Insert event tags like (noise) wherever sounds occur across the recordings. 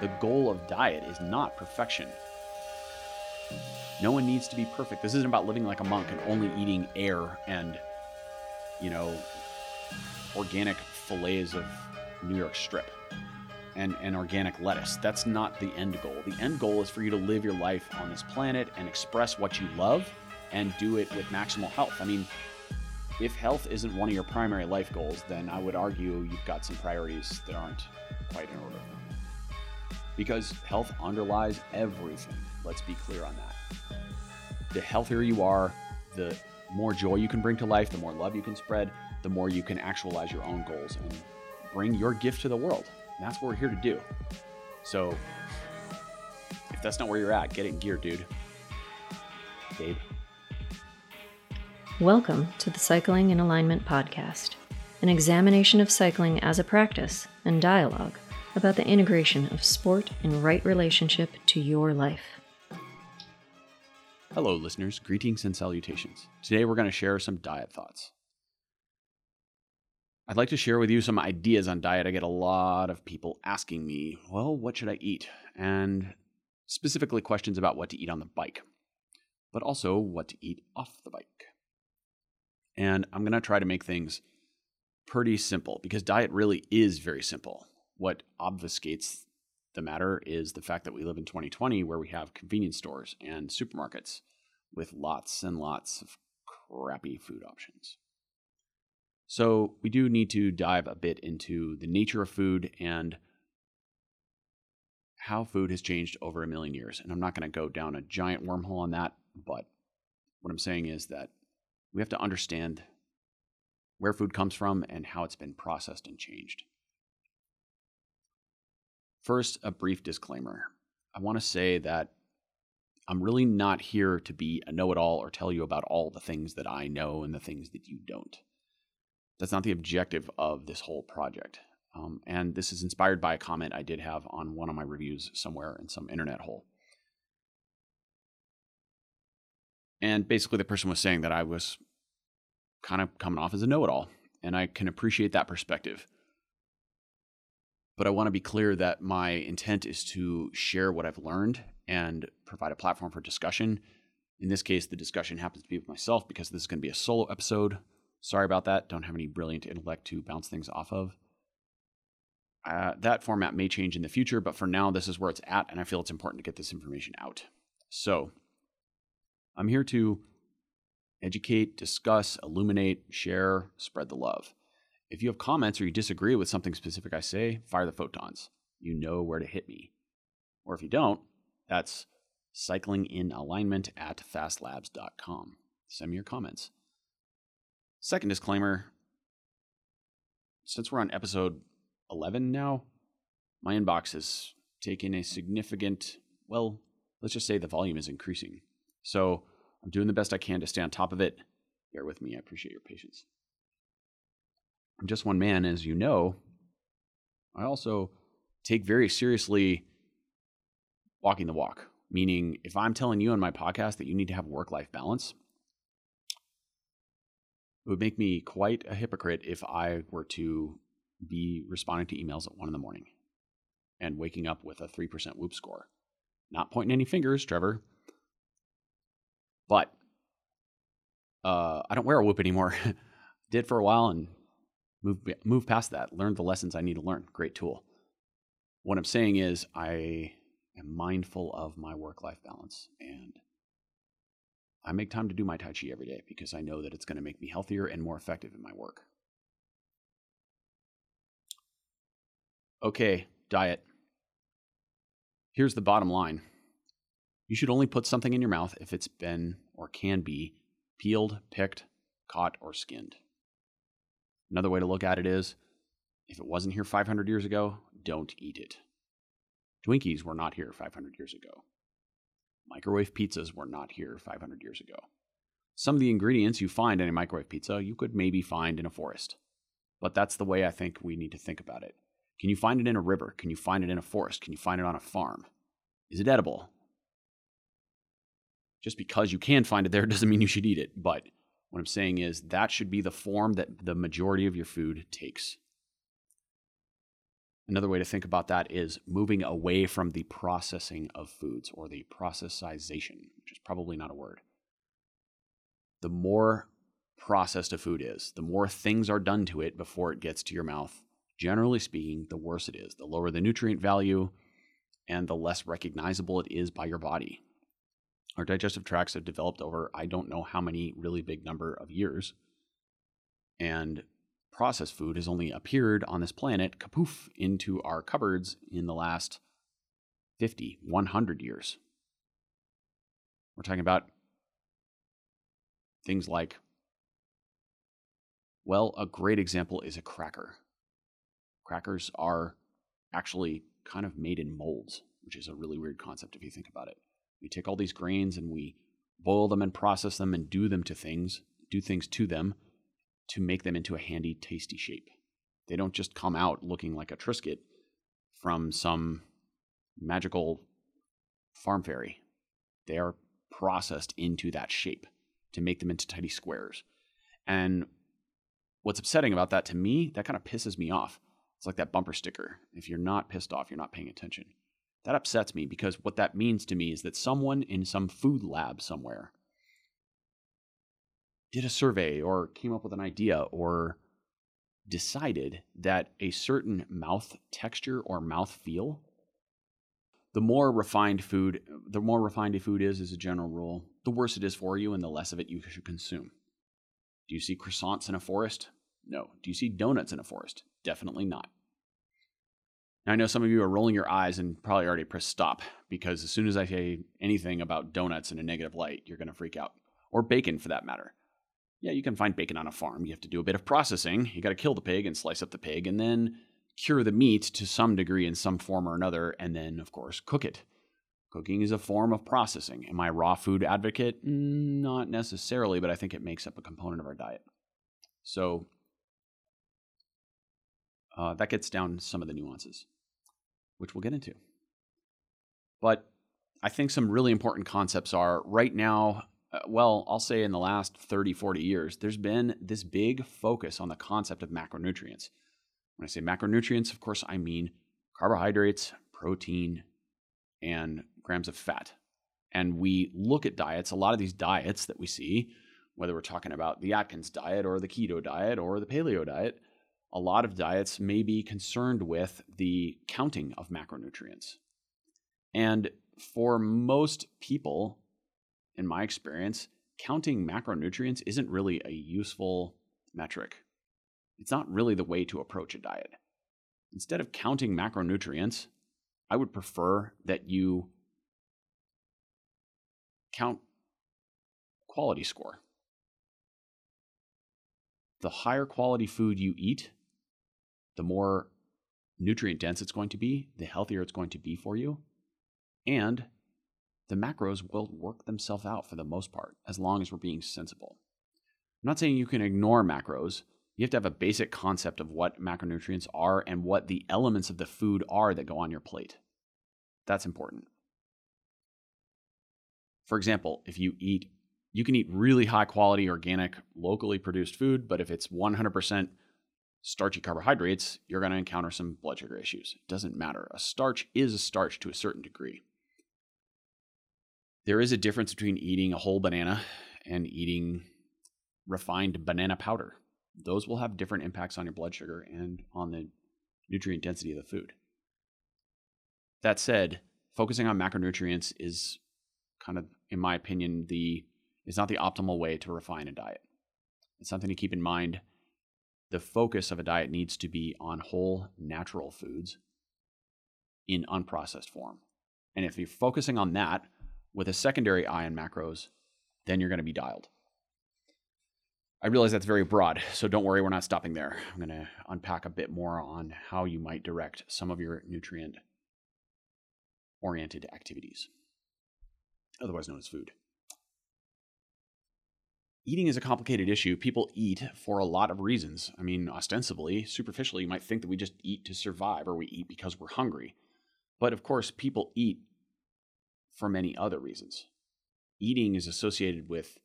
The goal of diet is not perfection. No one needs to be perfect. This isn't about living like a monk and only eating air and, you know, organic fillets of New York strip and, and organic lettuce. That's not the end goal. The end goal is for you to live your life on this planet and express what you love and do it with maximal health. I mean, if health isn't one of your primary life goals, then I would argue you've got some priorities that aren't quite in order. Because health underlies everything. Let's be clear on that. The healthier you are, the more joy you can bring to life, the more love you can spread, the more you can actualize your own goals and bring your gift to the world. And that's what we're here to do. So, if that's not where you're at, get it in gear, dude. Babe. Welcome to the Cycling in Alignment podcast, an examination of cycling as a practice and dialogue about the integration of sport and right relationship to your life. Hello, listeners. Greetings and salutations. Today we're going to share some diet thoughts. I'd like to share with you some ideas on diet. I get a lot of people asking me, well, what should I eat? And specifically questions about what to eat on the bike, but also what to eat off the bike. And I'm going to try to make things pretty simple because diet really is very simple. What obfuscates the matter is the fact that we live in 2020 where we have convenience stores and supermarkets with lots and lots of crappy food options. So, we do need to dive a bit into the nature of food and how food has changed over a million years. And I'm not going to go down a giant wormhole on that, but what I'm saying is that we have to understand where food comes from and how it's been processed and changed. First, a brief disclaimer. I want to say that I'm really not here to be a know it all or tell you about all the things that I know and the things that you don't. That's not the objective of this whole project. Um, and this is inspired by a comment I did have on one of my reviews somewhere in some internet hole. And basically, the person was saying that I was kind of coming off as a know it all. And I can appreciate that perspective. But I want to be clear that my intent is to share what I've learned and provide a platform for discussion. In this case, the discussion happens to be with myself because this is going to be a solo episode. Sorry about that. Don't have any brilliant intellect to bounce things off of. Uh, that format may change in the future, but for now, this is where it's at, and I feel it's important to get this information out. So, I'm here to educate, discuss, illuminate, share, spread the love. If you have comments or you disagree with something specific I say, fire the photons. You know where to hit me. Or if you don't, that's cycling in alignment at fastlabs.com. Send me your comments. Second disclaimer since we're on episode 11 now, my inbox has taken a significant, well, let's just say the volume is increasing. So I'm doing the best I can to stay on top of it. Bear with me. I appreciate your patience. I'm just one man, as you know. I also take very seriously walking the walk, meaning if I'm telling you on my podcast that you need to have work life balance, it would make me quite a hypocrite if I were to be responding to emails at one in the morning and waking up with a 3% whoop score. Not pointing any fingers, Trevor. But uh, I don't wear a whoop anymore. (laughs) Did for a while and move move past that. learn the lessons I need to learn. Great tool. What I'm saying is I am mindful of my work life balance and I make time to do my Tai Chi every day because I know that it's going to make me healthier and more effective in my work. Okay, diet. Here's the bottom line you should only put something in your mouth if it's been or can be peeled, picked, caught, or skinned. Another way to look at it is if it wasn't here 500 years ago, don't eat it. Twinkies were not here 500 years ago. Microwave pizzas were not here 500 years ago. Some of the ingredients you find in a microwave pizza, you could maybe find in a forest. But that's the way I think we need to think about it. Can you find it in a river? Can you find it in a forest? Can you find it on a farm? Is it edible? just because you can find it there doesn't mean you should eat it. But what I'm saying is that should be the form that the majority of your food takes. Another way to think about that is moving away from the processing of foods or the processization, which is probably not a word. The more processed a food is, the more things are done to it before it gets to your mouth. Generally speaking, the worse it is. The lower the nutrient value and the less recognizable it is by your body. Our digestive tracts have developed over I don't know how many really big number of years. And processed food has only appeared on this planet, kapoof, into our cupboards in the last 50, 100 years. We're talking about things like, well, a great example is a cracker. Crackers are actually kind of made in molds, which is a really weird concept if you think about it. We take all these grains and we boil them and process them and do them to things, do things to them to make them into a handy, tasty shape. They don't just come out looking like a Triscuit from some magical farm fairy. They are processed into that shape to make them into tiny squares. And what's upsetting about that to me, that kind of pisses me off. It's like that bumper sticker. If you're not pissed off, you're not paying attention. That upsets me because what that means to me is that someone in some food lab somewhere did a survey or came up with an idea or decided that a certain mouth texture or mouth feel the more refined food the more refined a food is as a general rule the worse it is for you and the less of it you should consume. Do you see croissants in a forest? No. Do you see donuts in a forest? Definitely not now, I know some of you are rolling your eyes and probably already pressed stop because as soon as I say anything about donuts in a negative light, you're going to freak out. Or bacon for that matter yeah, you can find bacon on a farm. You have to do a bit of processing. You got to kill the pig and slice up the pig and then cure the meat to some degree in some form or another, and then, of course, cook it. Cooking is a form of processing. Am I raw food advocate? Not necessarily, but I think it makes up a component of our diet. So uh, that gets down some of the nuances, which we'll get into. But I think some really important concepts are right now, uh, well, I'll say in the last 30, 40 years, there's been this big focus on the concept of macronutrients. When I say macronutrients, of course, I mean carbohydrates, protein, and grams of fat. And we look at diets, a lot of these diets that we see, whether we're talking about the Atkins diet or the keto diet or the paleo diet, a lot of diets may be concerned with the counting of macronutrients. And for most people, in my experience, counting macronutrients isn't really a useful metric. It's not really the way to approach a diet. Instead of counting macronutrients, I would prefer that you count quality score. The higher quality food you eat, the more nutrient dense it's going to be, the healthier it's going to be for you, and the macros will work themselves out for the most part, as long as we're being sensible. I'm not saying you can ignore macros. You have to have a basic concept of what macronutrients are and what the elements of the food are that go on your plate. That's important. For example, if you eat, you can eat really high quality, organic, locally produced food, but if it's 100% starchy carbohydrates, you're going to encounter some blood sugar issues. It doesn't matter. A starch is a starch to a certain degree. There is a difference between eating a whole banana and eating refined banana powder. Those will have different impacts on your blood sugar and on the nutrient density of the food. That said, focusing on macronutrients is kind of, in my opinion, the is not the optimal way to refine a diet. It's something to keep in mind. The focus of a diet needs to be on whole, natural foods in unprocessed form. And if you're focusing on that, with a secondary eye on macros, then you're going to be dialed. I realize that's very broad, so don't worry, we're not stopping there. I'm going to unpack a bit more on how you might direct some of your nutrient oriented activities, otherwise known as food. Eating is a complicated issue. People eat for a lot of reasons. I mean, ostensibly, superficially, you might think that we just eat to survive or we eat because we're hungry. But of course, people eat for many other reasons. Eating is associated with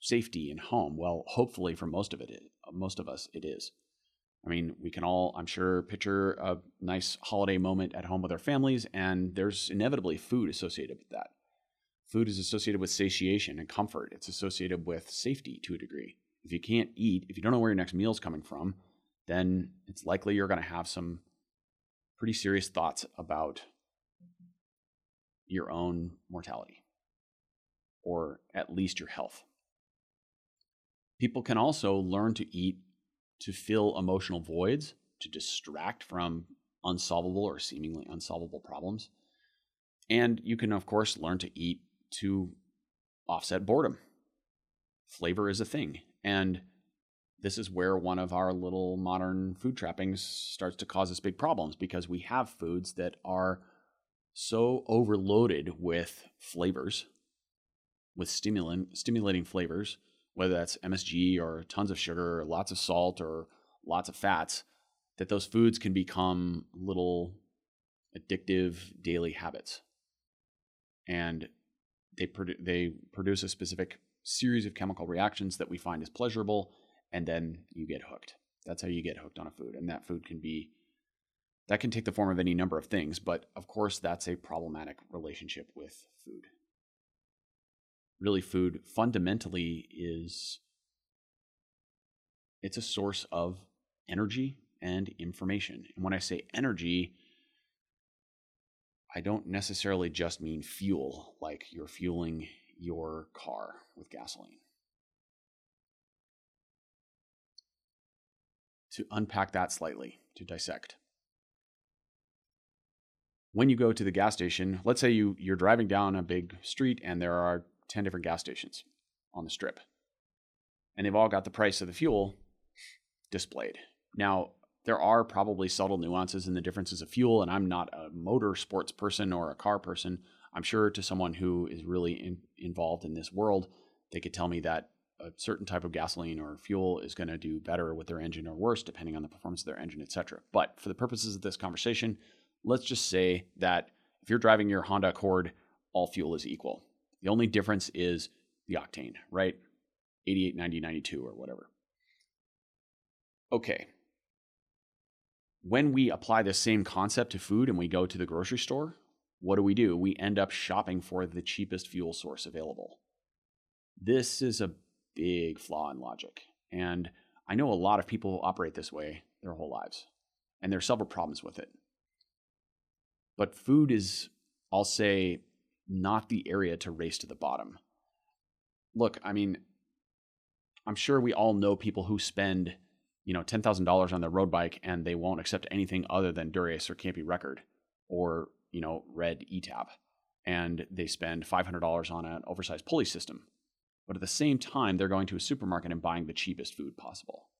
safety and home. Well, hopefully for most of it, most of us, it is. I mean, we can all, I'm sure, picture a nice holiday moment at home with our families, and there's inevitably food associated with that. Food is associated with satiation and comfort. It's associated with safety to a degree. If you can't eat, if you don't know where your next meal is coming from, then it's likely you're going to have some pretty serious thoughts about your own mortality or at least your health. People can also learn to eat to fill emotional voids, to distract from unsolvable or seemingly unsolvable problems. And you can, of course, learn to eat to offset boredom. Flavor is a thing. And this is where one of our little modern food trappings starts to cause us big problems because we have foods that are so overloaded with flavors, with stimulant, stimulating flavors, whether that's MSG or tons of sugar or lots of salt or lots of fats, that those foods can become little addictive daily habits. And they, produ- they produce a specific series of chemical reactions that we find is pleasurable, and then you get hooked. That's how you get hooked on a food. And that food can be, that can take the form of any number of things, but of course, that's a problematic relationship with food. Really, food fundamentally is it's a source of energy and information. And when I say energy, I don't necessarily just mean fuel, like you're fueling your car with gasoline. To unpack that slightly, to dissect. When you go to the gas station, let's say you, you're driving down a big street and there are 10 different gas stations on the strip. And they've all got the price of the fuel displayed. Now, there are probably subtle nuances in the differences of fuel, and I'm not a motor sports person or a car person. I'm sure to someone who is really in, involved in this world, they could tell me that a certain type of gasoline or fuel is going to do better with their engine or worse, depending on the performance of their engine, etc. But for the purposes of this conversation, let's just say that if you're driving your Honda Accord, all fuel is equal. The only difference is the octane, right? 88, 90, 92, or whatever. Okay, when we apply the same concept to food and we go to the grocery store, what do we do? We end up shopping for the cheapest fuel source available. This is a big flaw in logic. And I know a lot of people operate this way their whole lives, and there are several problems with it. But food is, I'll say, not the area to race to the bottom. Look, I mean, I'm sure we all know people who spend you know, $10,000 on their road bike and they won't accept anything other than Dura-Ace or Campy Record or, you know, Red ETAP. And they spend $500 on an oversized pulley system. But at the same time, they're going to a supermarket and buying the cheapest food possible.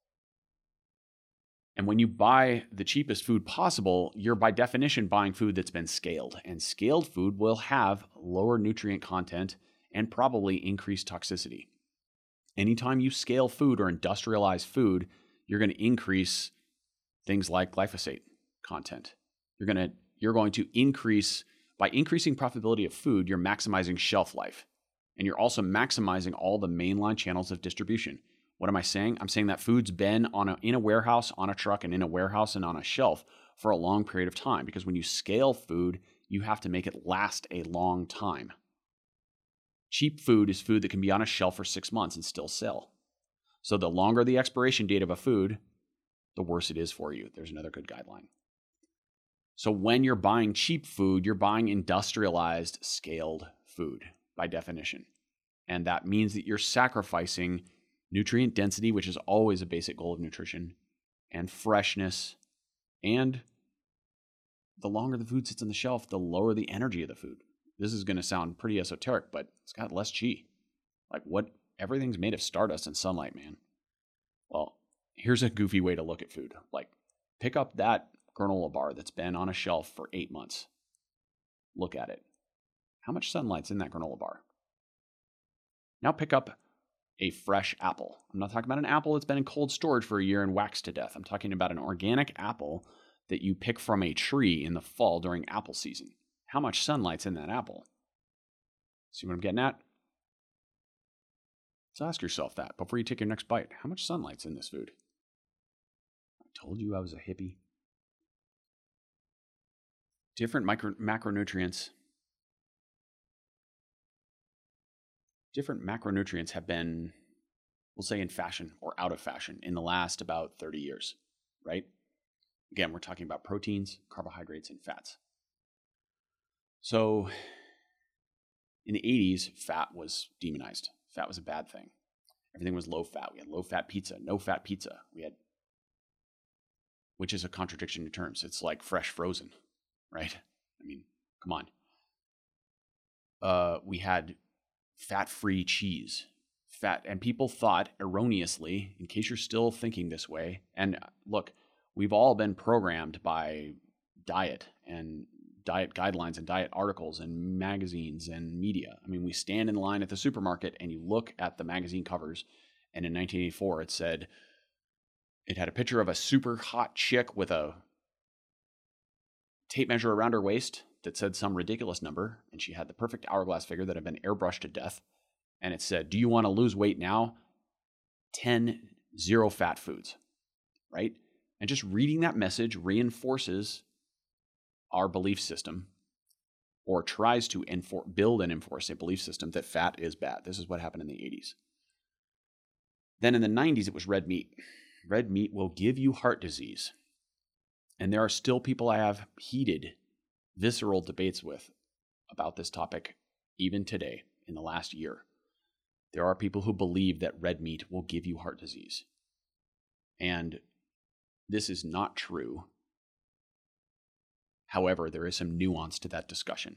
And when you buy the cheapest food possible, you're by definition buying food that's been scaled. And scaled food will have lower nutrient content and probably increased toxicity. Anytime you scale food or industrialize food, you're going to increase things like glyphosate content. You're going to you're going to increase by increasing profitability of food, you're maximizing shelf life. And you're also maximizing all the mainline channels of distribution. What am I saying? I'm saying that food's been on a, in a warehouse, on a truck, and in a warehouse and on a shelf for a long period of time. Because when you scale food, you have to make it last a long time. Cheap food is food that can be on a shelf for six months and still sell. So the longer the expiration date of a food, the worse it is for you. There's another good guideline. So when you're buying cheap food, you're buying industrialized, scaled food by definition. And that means that you're sacrificing nutrient density, which is always a basic goal of nutrition, and freshness. And the longer the food sits on the shelf, the lower the energy of the food. This is going to sound pretty esoteric, but it's got less chi. Like, what everything's made of stardust and sunlight, man. Well, here's a goofy way to look at food. Like, pick up that granola bar that's been on a shelf for eight months. Look at it. How much sunlight's in that granola bar? Now pick up a fresh apple. I'm not talking about an apple that's been in cold storage for a year and waxed to death. I'm talking about an organic apple that you pick from a tree in the fall during apple season. How much sunlight's in that apple? See what I'm getting at? So ask yourself that before you take your next bite. How much sunlight's in this food? I told you I was a hippie. Different micro, macronutrients. Different macronutrients have been, we'll say, in fashion or out of fashion in the last about 30 years, right? Again, we're talking about proteins, carbohydrates, and fats. So in the 80s, fat was demonized. Fat was a bad thing. Everything was low fat. We had low fat pizza, no fat pizza. We had, which is a contradiction in terms. It's like fresh frozen, right? I mean, come on. Uh, we had fat free cheese, fat, and people thought erroneously, in case you're still thinking this way, and uh, look, we've all been programmed by diet and diet guidelines and diet articles and magazines and media. I mean, we stand in line at the supermarket and you look at the magazine covers, and in 1984 it said it had a picture of a super hot chick with a tape measure around her waist that said some ridiculous number, and she had the perfect hourglass figure that had been airbrushed to death. And it said, Do you want to lose weight now? 10 zero fat foods, right? And just reading that message reinforces our belief system or tries to build and enforce a belief system that fat is bad. This is what happened in the 80s. Then in the 90s, it was red meat. Red meat will give you heart disease. And there are still people I have heated, visceral debates with about this topic, even today, in the last year. There are people who believe that red meat will give you heart disease. And this is not true However, there is some nuance to that discussion.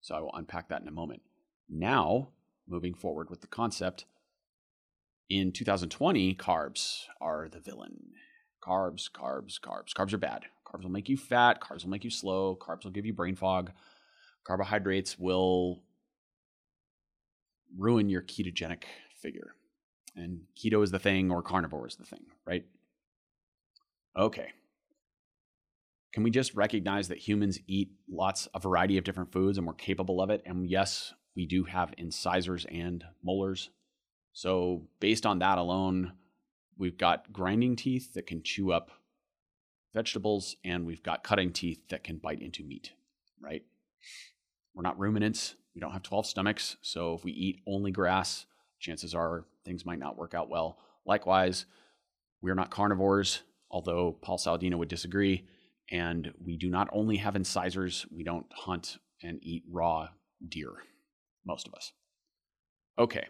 So I will unpack that in a moment. Now, moving forward with the concept, in 2020, carbs are the villain. Carbs, carbs, carbs. Carbs are bad. Carbs will make you fat. Carbs will make you slow. Carbs will give you brain fog. Carbohydrates will ruin your ketogenic figure. And keto is the thing, or carnivore is the thing, right? Okay, can we just recognize that humans eat lots, a variety of different foods and we're capable of it? And yes, we do have incisors and molars. So, based on that alone, we've got grinding teeth that can chew up vegetables, and we've got cutting teeth that can bite into meat, right? We're not ruminants. We don't have 12 stomachs. So, if we eat only grass, chances are things might not work out well. Likewise, we're not carnivores, although Paul Saladino would disagree. And we do not only have incisors, we don't hunt and eat raw deer, most of us. Okay.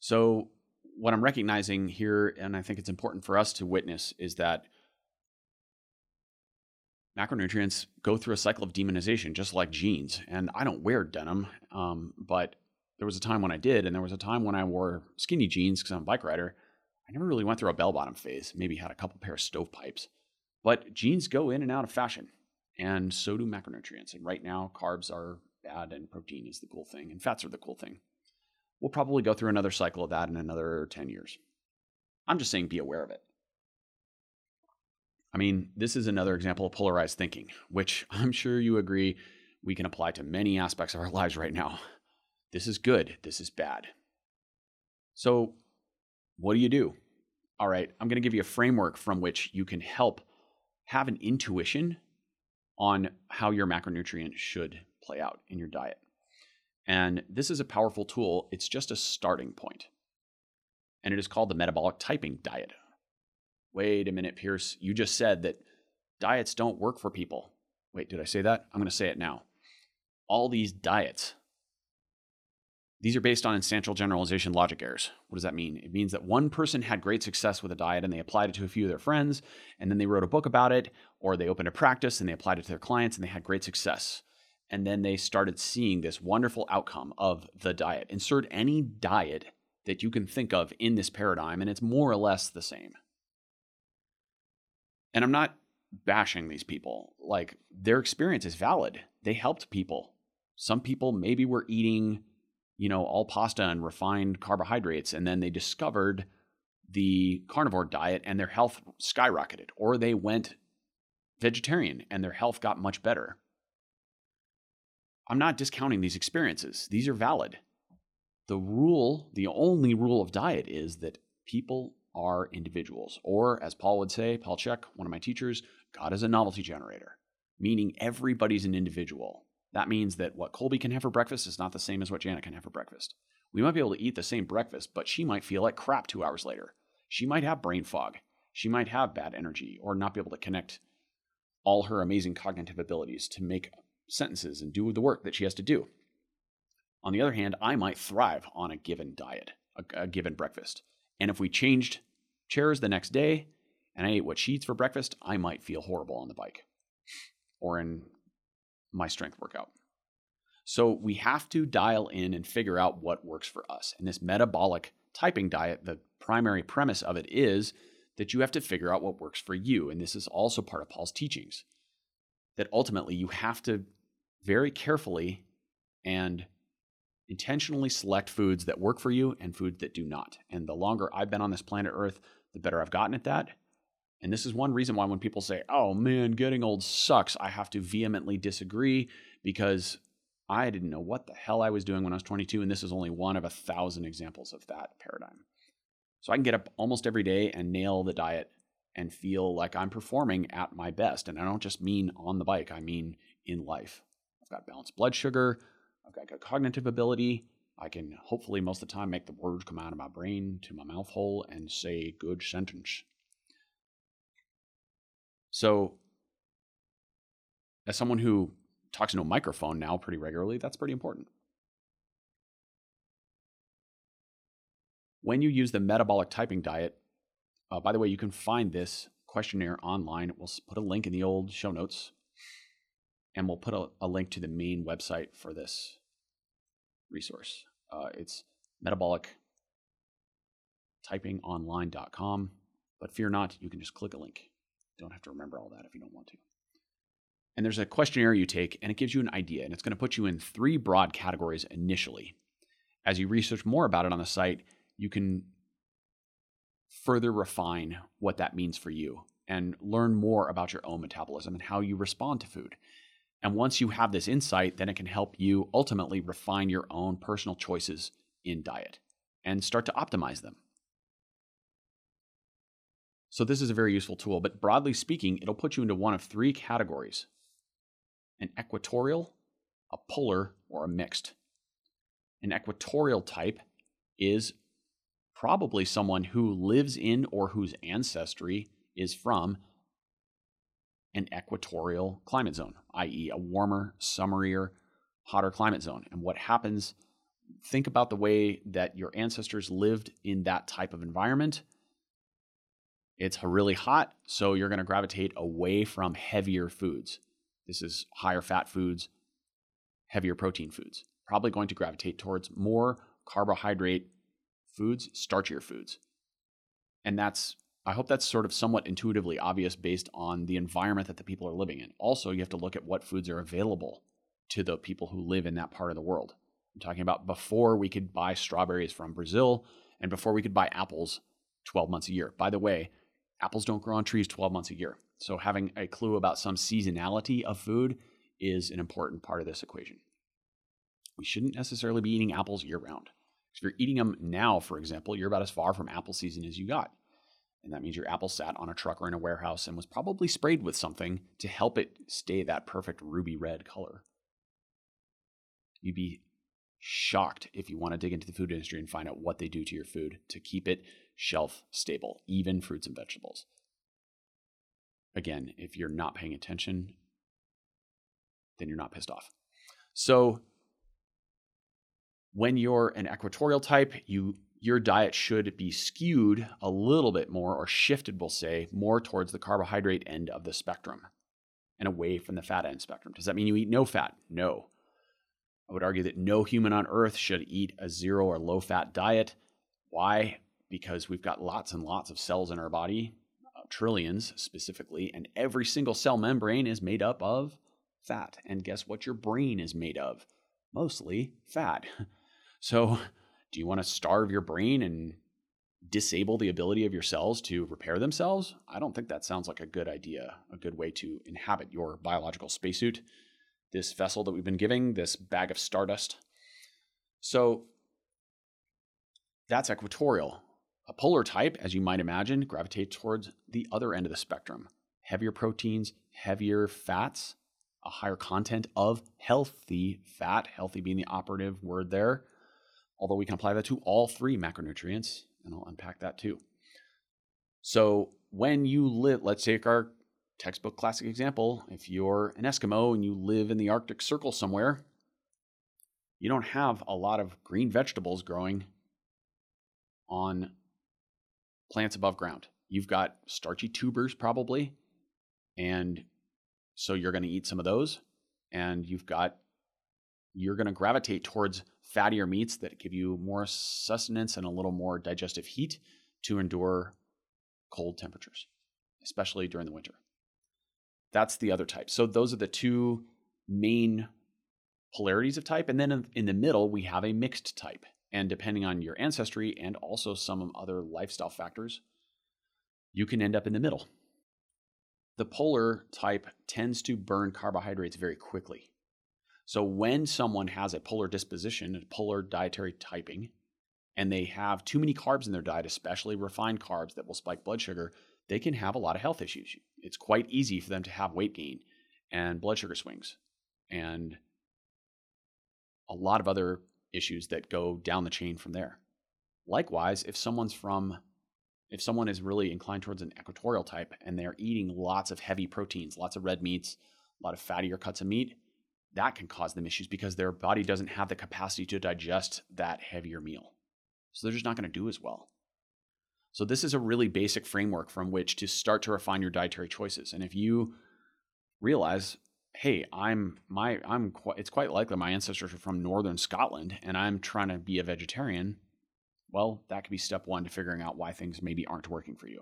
So, what I'm recognizing here, and I think it's important for us to witness, is that macronutrients go through a cycle of demonization, just like jeans. And I don't wear denim, um, but there was a time when I did, and there was a time when I wore skinny jeans because I'm a bike rider. I never really went through a bell bottom phase, maybe had a couple pair of stovepipes. But jeans go in and out of fashion, and so do macronutrients. And right now, carbs are bad, and protein is the cool thing, and fats are the cool thing. We'll probably go through another cycle of that in another 10 years. I'm just saying be aware of it. I mean, this is another example of polarized thinking, which (laughs) I'm sure you agree we can apply to many aspects of our lives right now. This is good, this is bad. So, what do you do? All right, I'm going to give you a framework from which you can help have an intuition on how your macronutrient should play out in your diet. And this is a powerful tool. It's just a starting point. And it is called the metabolic typing diet. Wait a minute, Pearce. You just said that diets don't work for people. Wait, did I say that? I'm going to say it now. All these diets these are based on instantial generalization logic errors. What does that mean? It means that one person had great success with a diet and they applied it to a few of their friends, and then they wrote a book about it, or they opened a practice and they applied it to their clients and they had great success. And then they started seeing this wonderful outcome of the diet. Insert any diet that you can think of in this paradigm, and it's more or less the same. And I'm not bashing these people. Like, their experience is valid. They helped people. Some people maybe were eating you know, all pasta and refined carbohydrates. And then they discovered the carnivore diet and their health skyrocketed, or they went vegetarian and their health got much better. I'm not discounting these experiences, these are valid. The rule, the only rule of diet is that people are individuals. Or, as Paul would say, Paul Chek, one of my teachers, God is a novelty generator, meaning everybody's an individual. That means that what Colby can have for breakfast is not the same as what Janet can have for breakfast. We might be able to eat the same breakfast, but she might feel like crap two hours later. She might have brain fog. She might have bad energy or not be able to connect all her amazing cognitive abilities to make sentences and do the work that she has to do. On the other hand, I might thrive on a given diet, a, a given breakfast. And if we changed chairs the next day and I ate what she eats for breakfast, I might feel horrible on the bike or in my strength workout. So we have to dial in and figure out what works for us. And this metabolic typing diet, the primary premise of it is that you have to figure out what works for you. And this is also part of Paul's teachings that ultimately you have to very carefully and intentionally select foods that work for you and foods that do not. And the longer I've been on this planet Earth, the better I've gotten at that. And this is one reason why when people say, oh man, getting old sucks, I have to vehemently disagree because I didn't know what the hell I was doing when I was 22. And this is only one of a thousand examples of that paradigm. So I can get up almost every day and nail the diet and feel like I'm performing at my best. And I don't just mean on the bike, I mean in life. I've got balanced blood sugar, I've got good cognitive ability. I can hopefully most of the time make the words come out of my brain to my mouth hole and say good sentence. So, as someone who talks into a microphone now pretty regularly, that's pretty important. When you use the metabolic typing diet, uh, by the way, you can find this questionnaire online. We'll put a link in the old show notes, and we'll put a, a link to the main website for this resource. Uh, it's metabolictypingonline.com. But fear not, you can just click a link. Don't have to remember all that if you don't want to. And there's a questionnaire you take, and it gives you an idea, and it's going to put you in three broad categories initially. As you research more about it on the site, you can further refine what that means for you and learn more about your own metabolism and how you respond to food. And once you have this insight, then it can help you ultimately refine your own personal choices in diet and start to optimize them. So, this is a very useful tool, but broadly speaking, it'll put you into one of three categories an equatorial, a polar, or a mixed. An equatorial type is probably someone who lives in or whose ancestry is from an equatorial climate zone, i.e., a warmer, summerier, hotter climate zone. And what happens, think about the way that your ancestors lived in that type of environment. It's really hot, so you're going to gravitate away from heavier foods. This is higher fat foods, heavier protein foods. Probably going to gravitate towards more carbohydrate foods, starchier foods. And that's, I hope that's sort of somewhat intuitively obvious based on the environment that the people are living in. Also, you have to look at what foods are available to the people who live in that part of the world. I'm talking about before we could buy strawberries from Brazil and before we could buy apples 12 months a year. By the way, apples don't grow on trees 12 months a year. So having a clue about some seasonality of food is an important part of this equation. We shouldn't necessarily be eating apples year round. If you're eating them now, for example, you're about as far from apple season as you got. And that means your apple sat on a truck or in a warehouse and was probably sprayed with something to help it stay that perfect ruby red color. You'd be shocked if you want to dig into the food industry and find out what they do to your food to keep it shelf stable, even fruits and vegetables. Again, if you're not paying attention, then you're not pissed off. So, when you're an equatorial type, you your diet should be skewed a little bit more or shifted, we'll say, more towards the carbohydrate end of the spectrum and away from the fat end spectrum. Does that mean you eat no fat? No. I would argue that no human on earth should eat a zero or low fat diet. Why? Because we've got lots and lots of cells in our body, uh, trillions specifically, and every single cell membrane is made up of fat. And guess what your brain is made of? Mostly fat. (laughs) So, do you want to starve your brain and disable the ability of your cells to repair themselves? I don't think that sounds like a good idea, a good way to inhabit your biological spacesuit, this vessel that we've been giving, this bag of stardust. So, that's equatorial. A polar type, as you might imagine, gravitates towards the other end of the spectrum heavier proteins, heavier fats, a higher content of healthy fat, healthy being the operative word there. Although we can apply that to all three macronutrients, and I'll unpack that too. So when you live, let's take our textbook classic example. If you're an Eskimo and you live in the Arctic Circle somewhere, you don't have a lot of green vegetables growing on plants above ground. You've got starchy tubers probably, and so you're going to eat some of those, and you've got you're going to gravitate towards fattier meats that give you more sustenance and a little more digestive heat to endure cold temperatures, especially during the winter. That's the other type. So those are the two main polarities of type. And then in the middle, we have a mixed type. And depending on your ancestry and also some other lifestyle factors, you can end up in the middle. The polar type tends to burn carbohydrates very quickly. So when someone has a polar disposition, a polar dietary typing, and they have too many carbs in their diet, especially refined carbs that will spike blood sugar, they can have a lot of health issues. It's quite easy for them to have weight gain and blood sugar swings and a lot of other issues that go down the chain from there. Likewise, if someone's from if someone is really inclined towards an equatorial type and they're eating lots of heavy proteins, lots of red meats, a lot of fattier cuts of meat, that can cause them issues because their body doesn't have the capacity to digest that heavier meal. So they're just not going to do as well. So this is a really basic framework from which to start to refine your dietary choices. And if you realize, hey, I'm my I'm quite, it's quite likely my ancestors are from northern Scotland and I'm trying to be a vegetarian, well, that could be step 1 to figuring out why things maybe aren't working for you.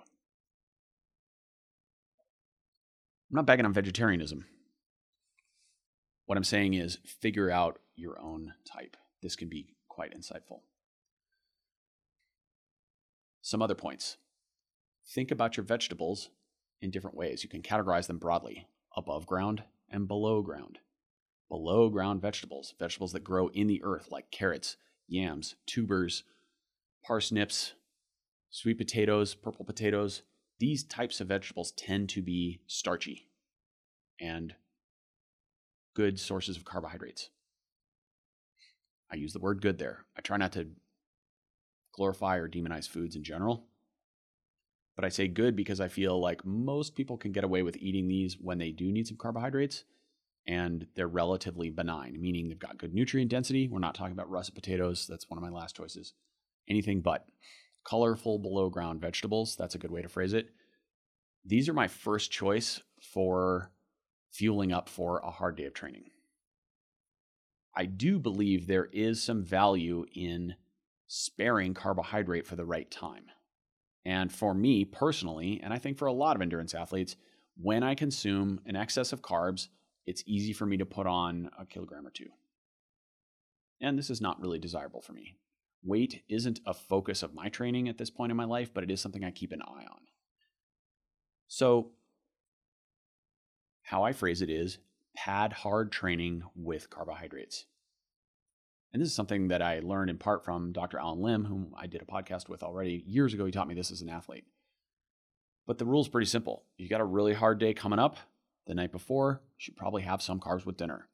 I'm not bagging on vegetarianism. What I'm saying is figure out your own type. This can be quite insightful. Some other points. Think about your vegetables in different ways. You can categorize them broadly above ground and below ground. Below ground vegetables, vegetables that grow in the earth, like carrots, yams, tubers, parsnips, sweet potatoes, purple potatoes. These types of vegetables tend to be starchy and good sources of carbohydrates. I use the word good there. I try not to glorify or demonize foods in general. But I say good because I feel like most people can get away with eating these when they do need some carbohydrates and they're relatively benign, meaning they've got good nutrient density. We're not talking about russet potatoes. That's one of my last choices. Anything but colorful below ground vegetables. That's a good way to phrase it. These are my first choice for fueling up for a hard day of training. I do believe there is some value in sparing carbohydrate for the right time. And for me personally, and I think for a lot of endurance athletes, when I consume an excess of carbs, it's easy for me to put on a kilogram or two. And this is not really desirable for me. Weight isn't a focus of my training at this point in my life, but it is something I keep an eye on. So, how I phrase it is pad hard training with carbohydrates. And this is something that I learned in part from Dr. Allen Lim, whom I did a podcast with already years ago. He taught me this as an athlete. But the rule is pretty simple. You got a really hard day coming up. The night before, you should probably have some carbs with dinner.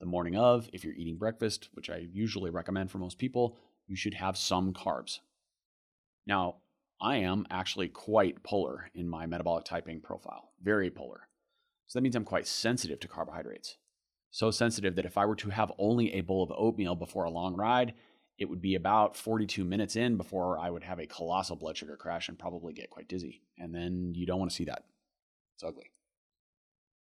The morning of, if you're eating breakfast, which I usually recommend for most people, you should have some carbs. Now, I am actually quite polar in my metabolic typing profile, very polar. So that means I'm quite sensitive to carbohydrates so sensitive that if I were to have only a bowl of oatmeal before a long ride, it would be about 42 minutes in before I would have a colossal blood sugar crash and probably get quite dizzy. And then you don't want to see that. It's ugly.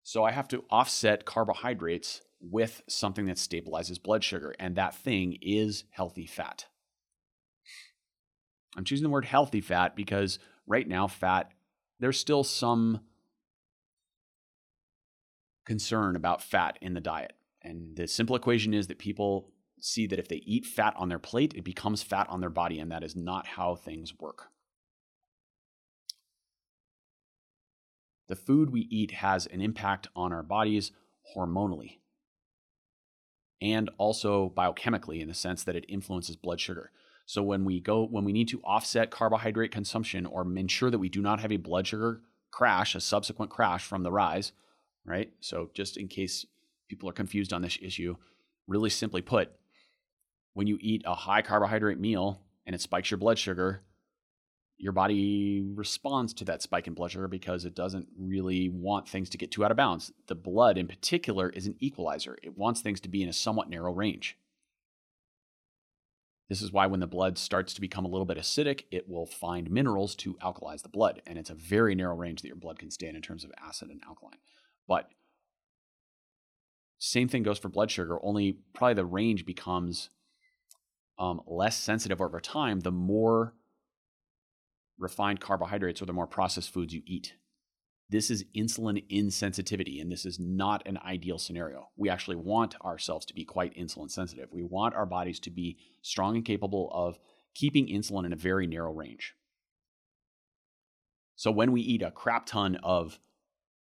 So I have to offset carbohydrates with something that stabilizes blood sugar, and that thing is healthy fat. I'm choosing the word healthy fat because right now, fat, there's still some concern about fat in the diet. And the simple equation is that people see that if they eat fat on their plate, it becomes fat on their body, and that is not how things work. The food we eat has an impact on our bodies hormonally and also biochemically in the sense that it influences blood sugar. So when we go when we need to offset carbohydrate consumption or ensure that we do not have a blood sugar crash, a subsequent crash from the rise, right? So just in case people are confused on this issue, really simply put, when you eat a high carbohydrate meal and it spikes your blood sugar, your body responds to that spike in blood sugar because it doesn't really want things to get too out of bounds. The blood, in particular, is an equalizer, it wants things to be in a somewhat narrow range. This is why when the blood starts to become a little bit acidic, it will find minerals to alkalize the blood. And it's a very narrow range that your blood can stand in terms of acid and alkaline. But same thing goes for blood sugar, only probably the range becomes um, less sensitive over time the more refined carbohydrates or the more processed foods you eat. This is insulin insensitivity, and this is not an ideal scenario. We actually want ourselves to be quite insulin sensitive. We want our bodies to be strong and capable of keeping insulin in a very narrow range. So when we eat a crap ton of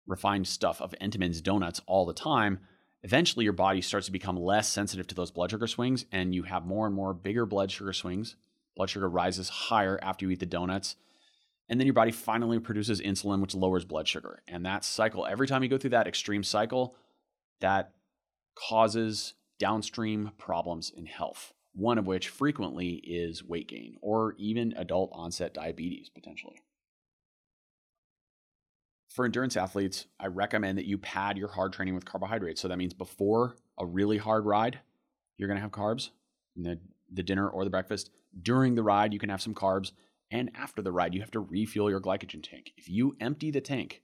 refined stuff of Entenmann's donuts all the time, eventually your body starts to become less sensitive to those blood sugar swings, and you have more and more bigger blood sugar swings. Blood sugar rises higher after you eat the donuts. And then your body finally produces insulin, which lowers blood sugar. And that cycle, every time you go through that extreme cycle, that causes downstream problems in health. One of which frequently is weight gain or even adult onset diabetes potentially for endurance athletes, I recommend that you pad your hard training with carbohydrates. So that means before a really hard ride, you're going to have carbs in the, the dinner or the breakfast. During the ride, you can have some carbs. And after the ride, you have to refuel your glycogen tank. If you empty the tank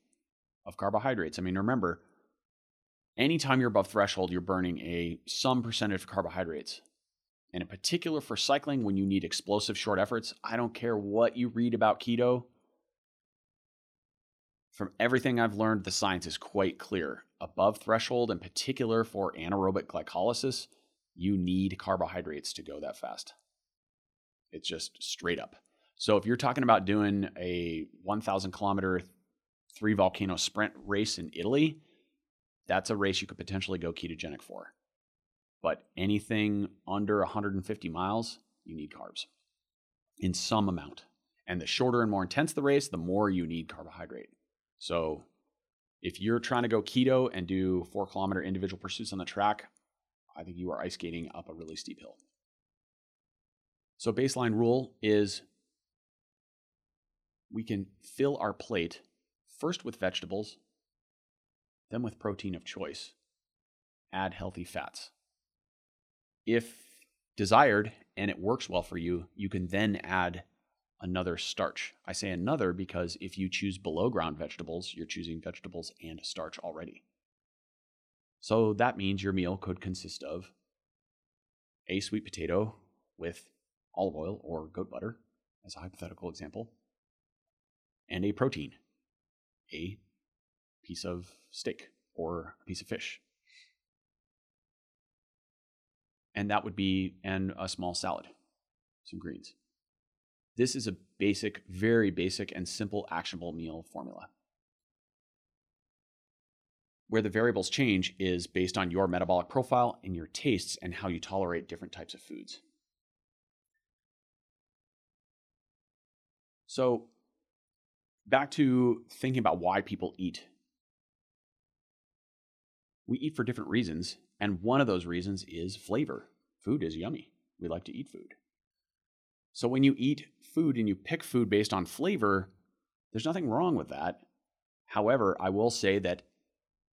of carbohydrates, I mean, remember, anytime you're above threshold, you're burning a some percentage of carbohydrates. And in particular for cycling, when you need explosive short efforts, I don't care what you read about keto, from everything I've learned, the science is quite clear. Above threshold, in particular for anaerobic glycolysis, you need carbohydrates to go that fast. It's just straight up. So if you're talking about doing a 1,000 kilometer three volcano sprint race in Italy, that's a race you could potentially go ketogenic for. But anything under 150 miles, you need carbs in some amount. And the shorter and more intense the race, the more you need carbohydrate. So if you're trying to go keto and do four kilometer individual pursuits on the track, I think you are ice skating up a really steep hill. So, baseline rule is we can fill our plate first with vegetables, then with protein of choice. Add healthy fats. If desired and it works well for you, you can then add another starch. I say another because if you choose below ground vegetables, you're choosing vegetables and starch already. So that means your meal could consist of a sweet potato with olive oil or goat butter, as a hypothetical example, and a protein, a piece of steak or a piece of fish. And that would be, and a small salad, some greens. This is a basic, very basic, and simple actionable meal formula. Where the variables change is based on your metabolic profile and your tastes and how you tolerate different types of foods. So, back to thinking about why people eat. We eat for different reasons, and one of those reasons is flavor. Food is yummy. We like to eat food. So when you eat food and you pick food based on flavor, there's nothing wrong with that. However, I will say that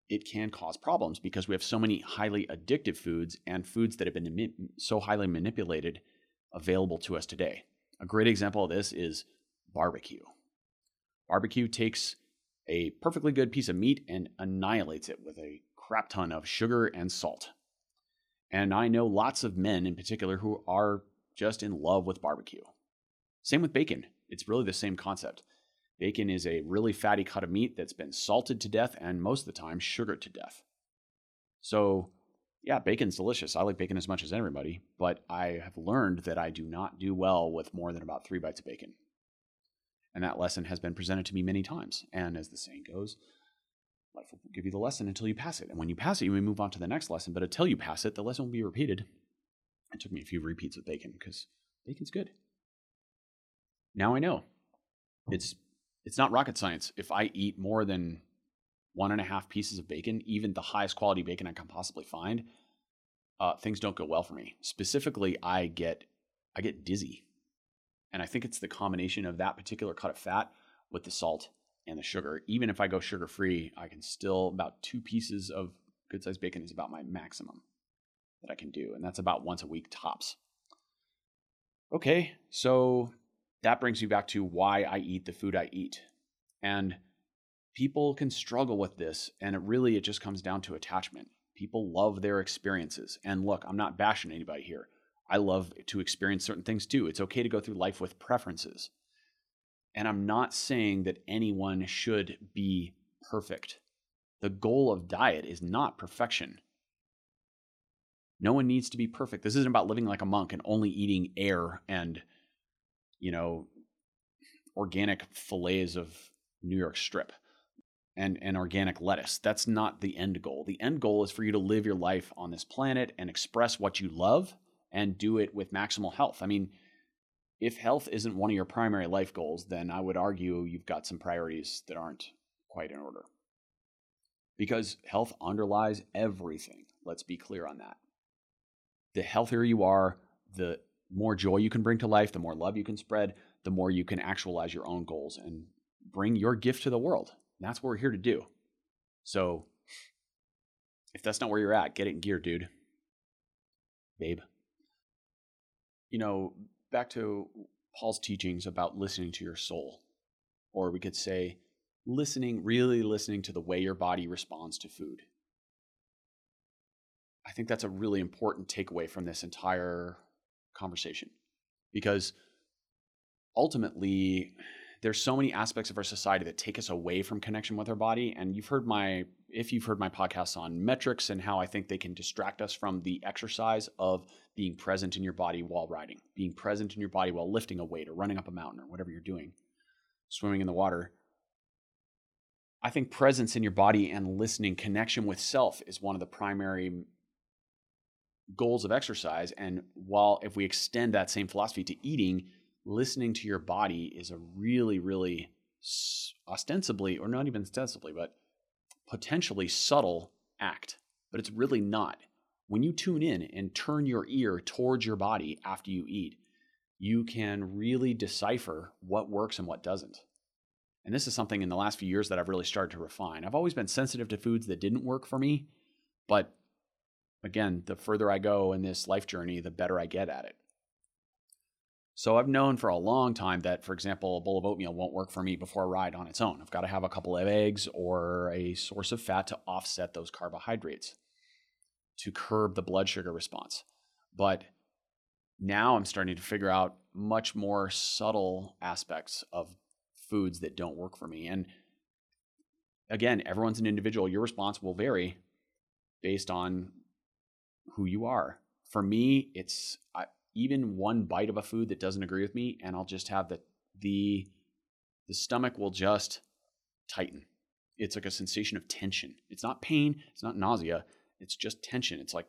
it can cause problems because we have so many highly addictive foods and foods that have been so highly manipulated available to us today. A great example of this is barbecue. Barbecue takes a perfectly good piece of meat and annihilates it with a crap ton of sugar and salt. And I know lots of men in particular who are just in love with barbecue. Same with bacon. It's really the same concept. Bacon is a really fatty cut of meat that's been salted to death and most of the time sugared to death. So, yeah, bacon's delicious. I like bacon as much as everybody, but I have learned that I do not do well with more than about three bites of bacon. And that lesson has been presented to me many times. And as the saying goes, life will give you the lesson until you pass it. And when you pass it, you may move on to the next lesson. But until you pass it, the lesson will be repeated it took me a few repeats with bacon because bacon's good. Now I know. It's it's not rocket science. If I eat more than one and a half pieces of bacon, even the highest quality bacon I can possibly find, uh, things don't go well for me. Specifically, I get I get dizzy, and I think it's the combination of that particular cut of fat with the salt and the sugar. Even if I go sugar free, I can still about two pieces of good sized bacon is about my maximum that I can do, and that's about once a week tops. Okay, so that brings me back to why I eat the food I eat. And people can struggle with this, and it really it just comes down to attachment. People love their experiences. And look, I'm not bashing anybody here. I love to experience certain things too. It's okay to go through life with preferences. And I'm not saying that anyone should be perfect. The goal of diet is not perfection. No one needs to be perfect. This isn't about living like a monk and only eating air and, you know, organic fillets of New York strip and, and organic lettuce. That's not the end goal. The end goal is for you to live your life on this planet and express what you love and do it with maximal health. I mean, if health isn't one of your primary life goals, then I would argue you've got some priorities that aren't quite in order. Because health underlies everything. Let's be clear on that the healthier you are, the more joy you can bring to life, the more love you can spread, the more you can actualize your own goals and bring your gift to the world. And that's what we're here to do. So if that's not where you're at, get it in gear, dude. Babe. You know, back to Paul's teachings about listening to your soul. Or we could say, listening, really listening to the way your body responds to food. I think that's a really important takeaway from this entire conversation because ultimately there's so many aspects of our society that take us away from connection with our body and you've heard my if you've heard my podcasts on metrics and how I think they can distract us from the exercise of being present in your body while riding, being present in your body while lifting a weight or running up a mountain or whatever you're doing, swimming in the water. I think presence in your body and listening, connection with self is one of the primary goals of exercise. And while if we extend that same philosophy to eating, listening to your body is a really, really ostensibly, or not even ostensibly, but potentially subtle act. But it's really not. When you tune in and turn your ear towards your body after you eat, you can really decipher what works and what doesn't. And this is something in the last few years that I've really started to refine. I've always been sensitive to foods that didn't work for me, but again, the further I go in this life journey, the better I get at it. So I've known for a long time that, for example, a bowl of oatmeal won't work for me before a ride on its own. I've got to have a couple of eggs or a source of fat to offset those carbohydrates to curb the blood sugar response. But now I'm starting to figure out much more subtle aspects of foods that don't work for me. And again, everyone's an individual. Your response will vary based on who you are. For me, it's I, even one bite of a food that doesn't agree with me, and I'll just have the the the stomach will just tighten. It's like a sensation of tension. It's not pain. It's not nausea. It's just tension. It's like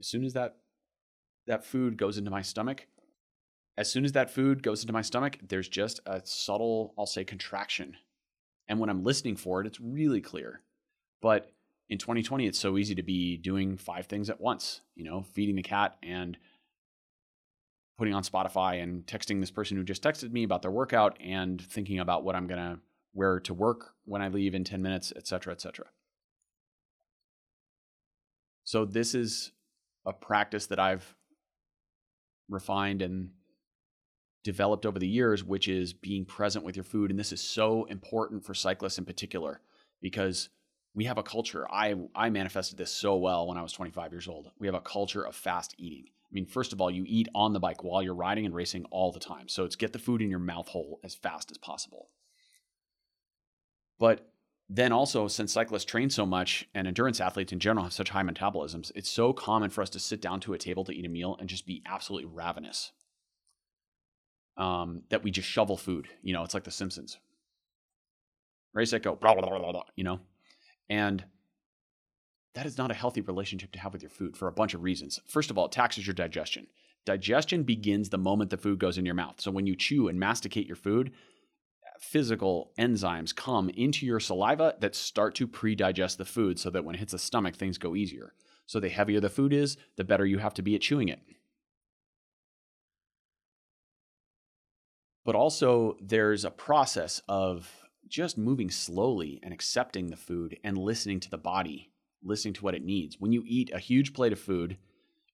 as soon as that that food goes into my stomach, as soon as that food goes into my stomach, there's just a subtle, I'll say, contraction. And when I'm listening for it, it's really clear. But in 2020 it's so easy to be doing five things at once you know feeding the cat and putting on spotify and texting this person who just texted me about their workout and thinking about what i'm going to wear to work when i leave in 10 minutes etc etc so this is a practice that i've refined and developed over the years which is being present with your food and this is so important for cyclists in particular because we have a culture. I I manifested this so well when I was 25 years old. We have a culture of fast eating. I mean, first of all, you eat on the bike while you're riding and racing all the time. So it's get the food in your mouth hole as fast as possible. But then also, since cyclists train so much and endurance athletes in general have such high metabolisms, it's so common for us to sit down to a table to eat a meal and just be absolutely ravenous. Um, that we just shovel food. You know, it's like The Simpsons. Race it, go, blah, blah, blah, blah, you know? And that is not a healthy relationship to have with your food for a bunch of reasons. First of all, it taxes your digestion. Digestion begins the moment the food goes in your mouth. So when you chew and masticate your food, physical enzymes come into your saliva that start to pre digest the food so that when it hits the stomach, things go easier. So the heavier the food is, the better you have to be at chewing it. But also, there's a process of just moving slowly and accepting the food and listening to the body, listening to what it needs. When you eat a huge plate of food,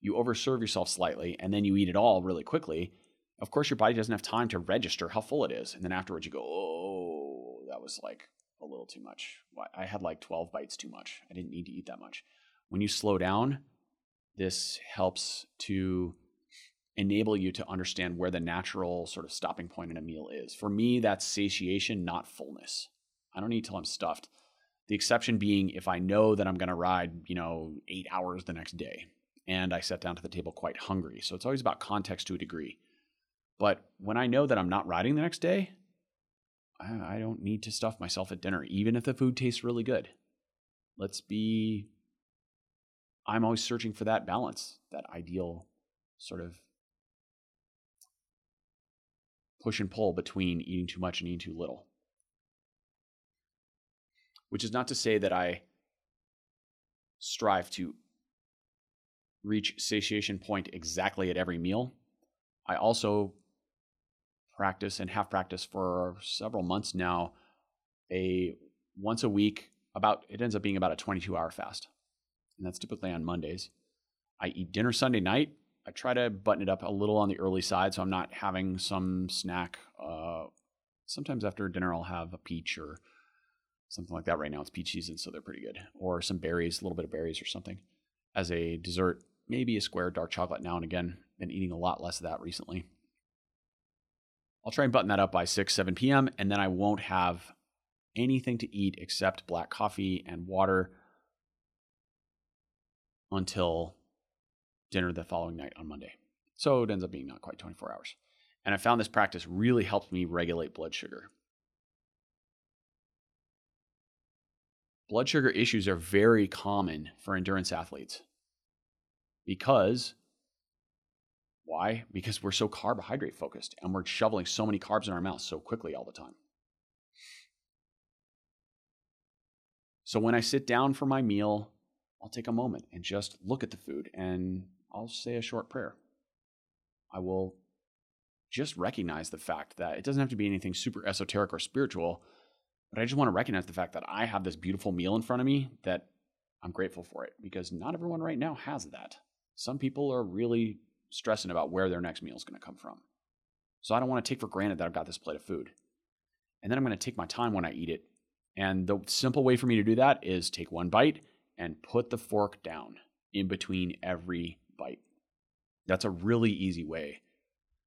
you overserve yourself slightly and then you eat it all really quickly. Of course, your body doesn't have time to register how full it is. And then afterwards, you go, oh, that was like a little too much. I had like 12 bites too much. I didn't need to eat that much. When you slow down, this helps to enable you to understand where the natural sort of stopping point in a meal is. For me, that's satiation, not fullness. I don't eat till I'm stuffed. The exception being if I know that I'm going to ride, you know, eight hours the next day and I sat down to the table quite hungry. So it's always about context to a degree. But when I know that I'm not riding the next day, I don't need to stuff myself at dinner, even if the food tastes really good. Let's be, I'm always searching for that balance, that ideal sort of push and pull between eating too much and eating too little. Which is not to say that I strive to reach satiation point exactly at every meal. I also practice and have practiced for several months now a once a week about it ends up being about a 22 hour fast and that's typically on mondays i eat dinner sunday night I try to button it up a little on the early side so I'm not having some snack. Uh, sometimes after dinner, I'll have a peach or something like that. Right now, it's peach season, so they're pretty good. Or some berries, a little bit of berries or something as a dessert. Maybe a square dark chocolate now and again. Been eating a lot less of that recently. I'll try and button that up by 6, 7 p.m., and then I won't have anything to eat except black coffee and water until dinner the following night on Monday. So it ends up being not quite 24 hours. And I found this practice really helped me regulate blood sugar. Blood sugar issues are very common for endurance athletes because why? Because we're so carbohydrate focused and we're shoveling so many carbs in our mouth so quickly all the time. So when I sit down for my meal, I'll take a moment and just look at the food and I'll say a short prayer. I will just recognize the fact that it doesn't have to be anything super esoteric or spiritual, but I just want to recognize the fact that I have this beautiful meal in front of me that I'm grateful for it because not everyone right now has that. Some people are really stressing about where their next meal is going to come from. So I don't want to take for granted that I've got this plate of food. And then I'm going to take my time when I eat it. And the simple way for me to do that is take one bite and put the fork down in between every bite. That's a really easy way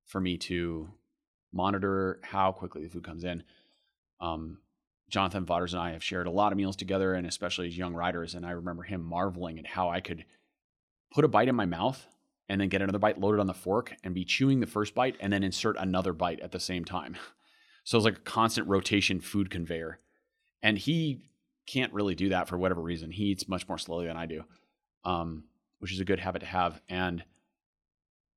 for me to monitor how quickly the food comes in. Um, Jonathan Vaughters and I have shared a lot of meals together, and especially as young riders. And I remember him marveling at how I could put a bite in my mouth and then get another bite loaded on the fork and be chewing the first bite and then insert another bite at the same time. (laughs) So it's like a constant rotation food conveyor. And he can't really do that for whatever reason. He eats much more slowly than I do. Um, which is a good habit to have. And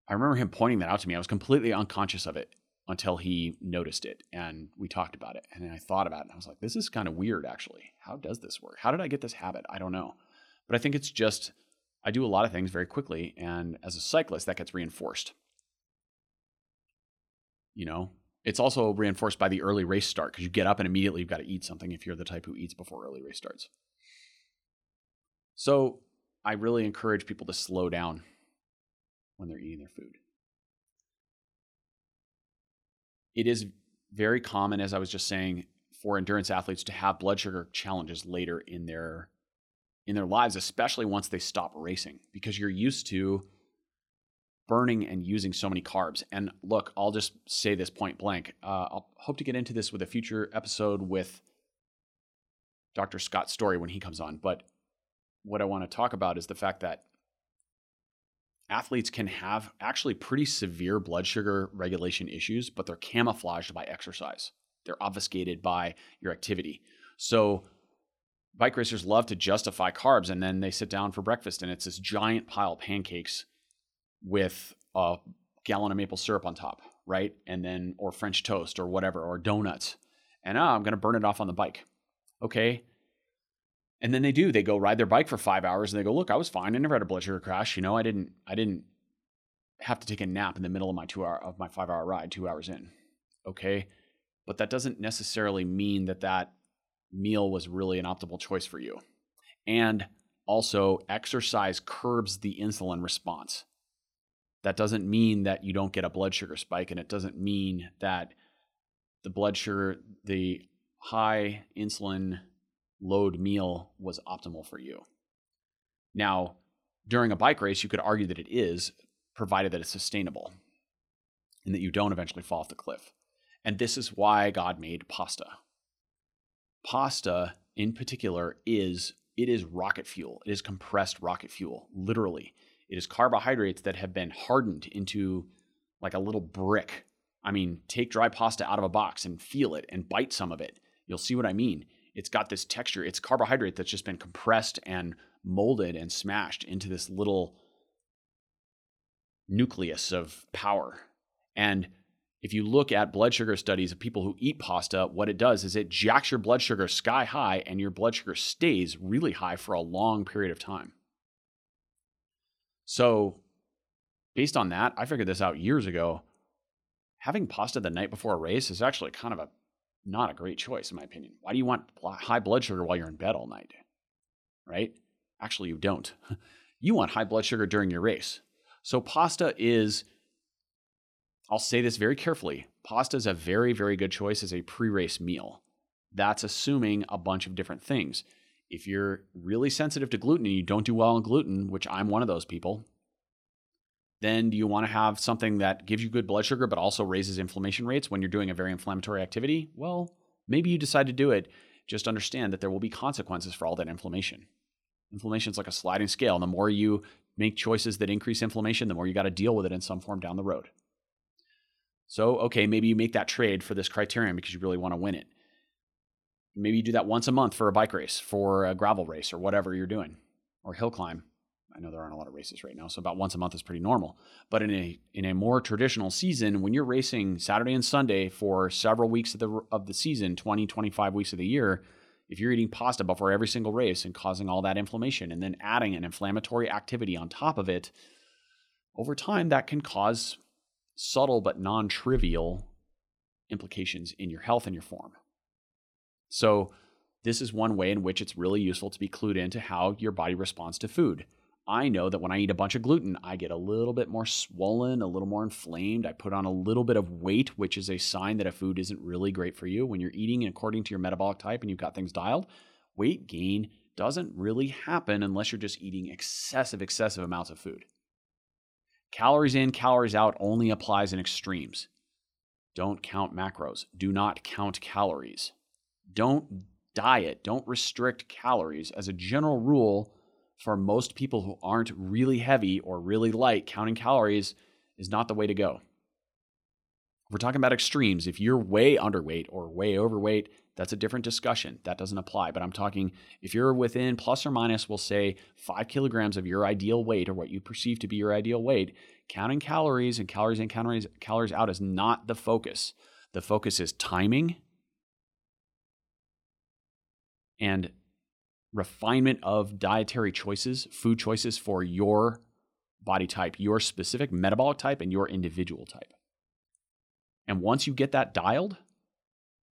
I remember him pointing that out to me. I was completely unconscious of it until he noticed it and we talked about it. And then I thought about it and I was like, this is kind of weird actually. How does this work? How did I get this habit? I don't know. But I think it's just, I do a lot of things very quickly. And as a cyclist, that gets reinforced. You know, it's also reinforced by the early race start because you get up and immediately you've got to eat something if you're the type who eats before early race starts. So I really encourage people to slow down when they're eating their food. It is very common, as I was just saying, for endurance athletes to have blood sugar challenges later in their in their lives, especially once they stop racing, because you're used to burning and using so many carbs. And look, I'll just say this point blank. Uh, I'll hope to get into this with a future episode with Dr. Scott Story when he comes on. But what I want to talk about is the fact that athletes can have actually pretty severe blood sugar regulation issues, but they're camouflaged by exercise. They're obfuscated by your activity. So bike racers love to justify carbs and then they sit down for breakfast and it's this giant pile of pancakes with a gallon of maple syrup on top, right? And then, or French toast or whatever, or donuts. And oh, I'm going to burn it off on the bike. Okay. And then they do, they go ride their bike for five hours and they go, look, I was fine. I never had a blood sugar crash. You know, I didn't, I didn't have to take a nap in the middle of my two hour, of my five hour ride, two hours in. Okay. But that doesn't necessarily mean that that meal was really an optimal choice for you. And also, exercise curbs the insulin response. That doesn't mean that you don't get a blood sugar spike, and it doesn't mean that the blood sugar, the high insulin load meal was optimal for you. Now, during a bike race, you could argue that it is, provided that it's sustainable and that you don't eventually fall off the cliff. And this is why God made pasta. Pasta, in particular, is it is rocket fuel. It is compressed rocket fuel, literally. It is carbohydrates that have been hardened into like a little brick. I mean, take dry pasta out of a box and feel it and bite some of it. You'll see what I mean. It's got this texture. It's carbohydrate that's just been compressed and molded and smashed into this little nucleus of power. And if you look at blood sugar studies of people who eat pasta, what it does is it jacks your blood sugar sky high and your blood sugar stays really high for a long period of time. So, based on that, I figured this out years ago. Having pasta the night before a race is actually kind of a not a great choice, in my opinion. Why do you want high blood sugar while you're in bed all night? Right? Actually, you don't. (laughs) you want high blood sugar during your race. So, pasta is I'll say this very carefully. Pasta is a very, very good choice as a pre race meal. That's assuming a bunch of different things. If you're really sensitive to gluten and you don't do well on gluten, which I'm one of those people, then do you want to have something that gives you good blood sugar but also raises inflammation rates when you're doing a very inflammatory activity? Well, maybe you decide to do it. Just understand that there will be consequences for all that inflammation. Inflammation is like a sliding scale. The more you make choices that increase inflammation, the more you got to deal with it in some form down the road. So, okay, maybe you make that trade for this criterium because you really want to win it. Maybe you do that once a month for a bike race, for a gravel race, or whatever you're doing, or hill climb. I know there aren't a lot of races right now, so about once a month is pretty normal. But in a in a more traditional season, when you're racing Saturday and Sunday for several weeks of the of the season, 20, 25 weeks of the year, if you're eating pasta before every single race and causing all that inflammation and then adding an inflammatory activity on top of it, over time that can cause subtle but non trivial implications in your health and your form. So, this is one way in which it's really useful to be clued into how your body responds to food. I know that when I eat a bunch of gluten, I get a little bit more swollen, a little more inflamed. I put on a little bit of weight, which is a sign that a food isn't really great for you. When you're eating according to your metabolic type and you've got things dialed, weight gain doesn't really happen unless you're just eating excessive, excessive amounts of food. Calories in, calories out only applies in extremes. Don't count macros. Do not count calories. Don't diet. Don't restrict calories. As a general rule, for most people who aren't really heavy or really light, counting calories is not the way to go. We're talking about extremes. If you're way underweight or way overweight, that's a different discussion. That doesn't apply. But I'm talking if you're within plus or minus, we'll say five kilograms of your ideal weight or what you perceive to be your ideal weight, counting calories and calories in, calories, calories out is not the focus. The focus is timing and refinement of dietary choices, food choices for your body type, your specific metabolic type, and your individual type. And once you get that dialed,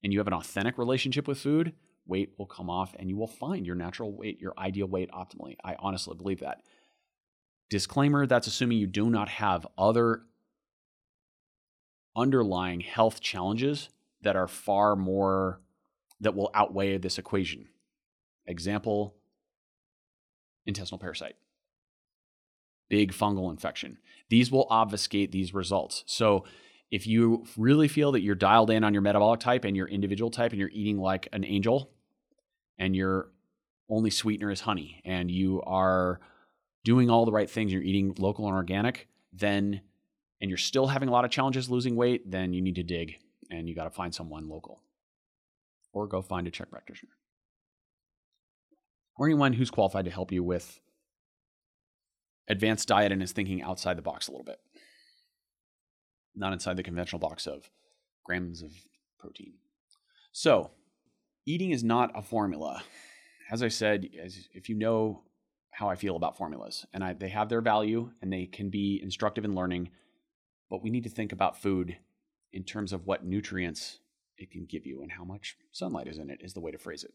and you have an authentic relationship with food, weight will come off and you will find your natural weight, your ideal weight optimally. I honestly believe that. Disclaimer that's assuming you do not have other underlying health challenges that are far more, that will outweigh this equation. Example intestinal parasite, big fungal infection. These will obfuscate these results. So, if you really feel that you're dialed in on your metabolic type and your individual type and you're eating like an angel and your only sweetener is honey and you are doing all the right things, you're eating local and organic, then and you're still having a lot of challenges losing weight, then you need to dig and you got to find someone local or go find a CHEK practitioner or anyone who's qualified to help you with advanced diet and is thinking outside the box a little bit. not inside the conventional box of grams of protein. So, eating is not a formula. As I said, as if you know how I feel about formulas, and I, they have their value and they can be instructive in learning, but we need to think about food in terms of what nutrients it can give you and how much sunlight is in it, is the way to phrase it.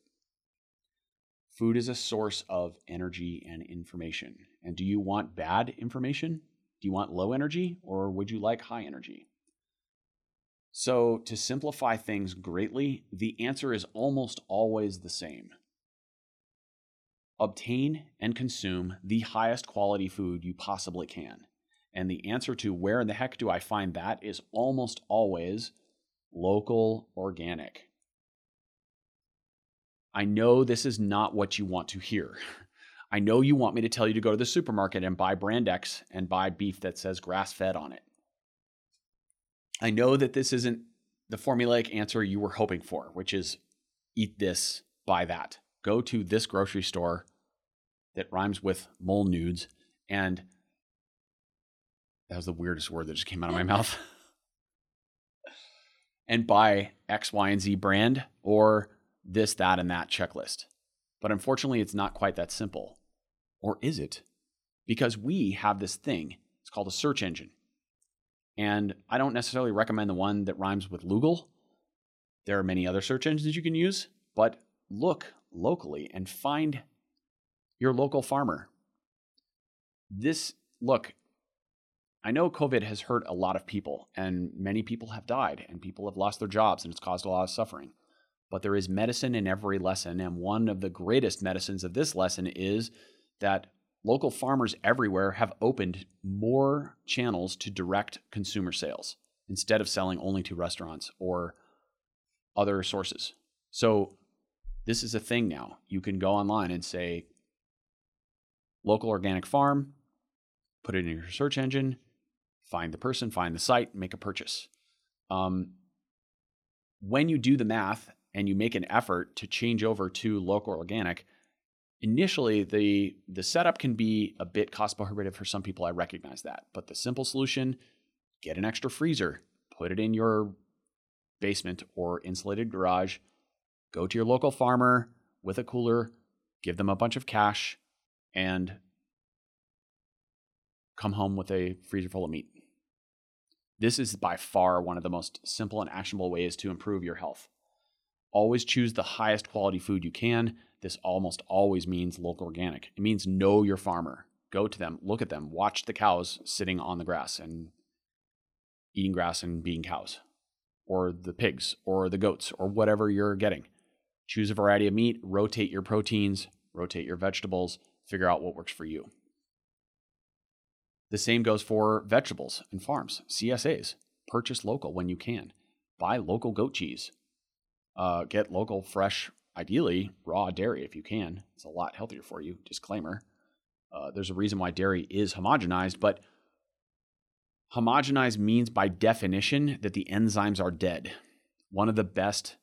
Food is a source of energy and information. And do you want bad information? Do you want low energy or would you like high energy? So, to simplify things greatly, the answer is almost always the same. Obtain and consume the highest quality food you possibly can. And the answer to where in the heck do I find that is almost always local organic. I know this is not what you want to hear. I know you want me to tell you to go to the supermarket and buy brand X and buy beef that says grass fed on it. I know that this isn't the formulaic answer you were hoping for, which is eat this, buy that. Go to this grocery store that rhymes with mole nudes and that was the weirdest word that just came out of my (laughs) mouth. (laughs) and buy X, Y, and Z brand or this, that, and that checklist. But unfortunately, it's not quite that simple. Or is it? Because we have this thing, it's called a search engine. And I don't necessarily recommend the one that rhymes with Lugal. There are many other search engines you can use, but look locally and find your local farmer. This, look, I know COVID has hurt a lot of people, and many people have died, and people have lost their jobs, and it's caused a lot of suffering. But there is medicine in every lesson, and one of the greatest medicines of this lesson is that local farmers everywhere have opened more channels to direct consumer sales instead of selling only to restaurants or other sources. So, this is a thing now. You can go online and say, local organic farm, put it in your search engine, find the person, find the site, make a purchase. Um, when you do the math and you make an effort to change over to local organic, initially the the setup can be a bit cost prohibitive for some people. I recognize that, but the simple solution: get an extra freezer, put it in your basement or insulated garage. Go to your local farmer with a cooler, give them a bunch of cash, and come home with a freezer full of meat. This is by far one of the most simple and actionable ways to improve your health. Always choose the highest quality food you can. This almost always means local organic. It means know your farmer. Go to them, look at them, watch the cows sitting on the grass and eating grass and being cows, or the pigs, or the goats, or whatever you're getting. Choose a variety of meat, rotate your proteins, rotate your vegetables, figure out what works for you. The same goes for vegetables and farms, CSAs. Purchase local when you can. Buy local goat cheese. Uh, get local, fresh, ideally raw dairy if you can. It's a lot healthier for you. Disclaimer. Uh, there's a reason why dairy is homogenized, but homogenized means by definition that the enzymes are dead. One of the best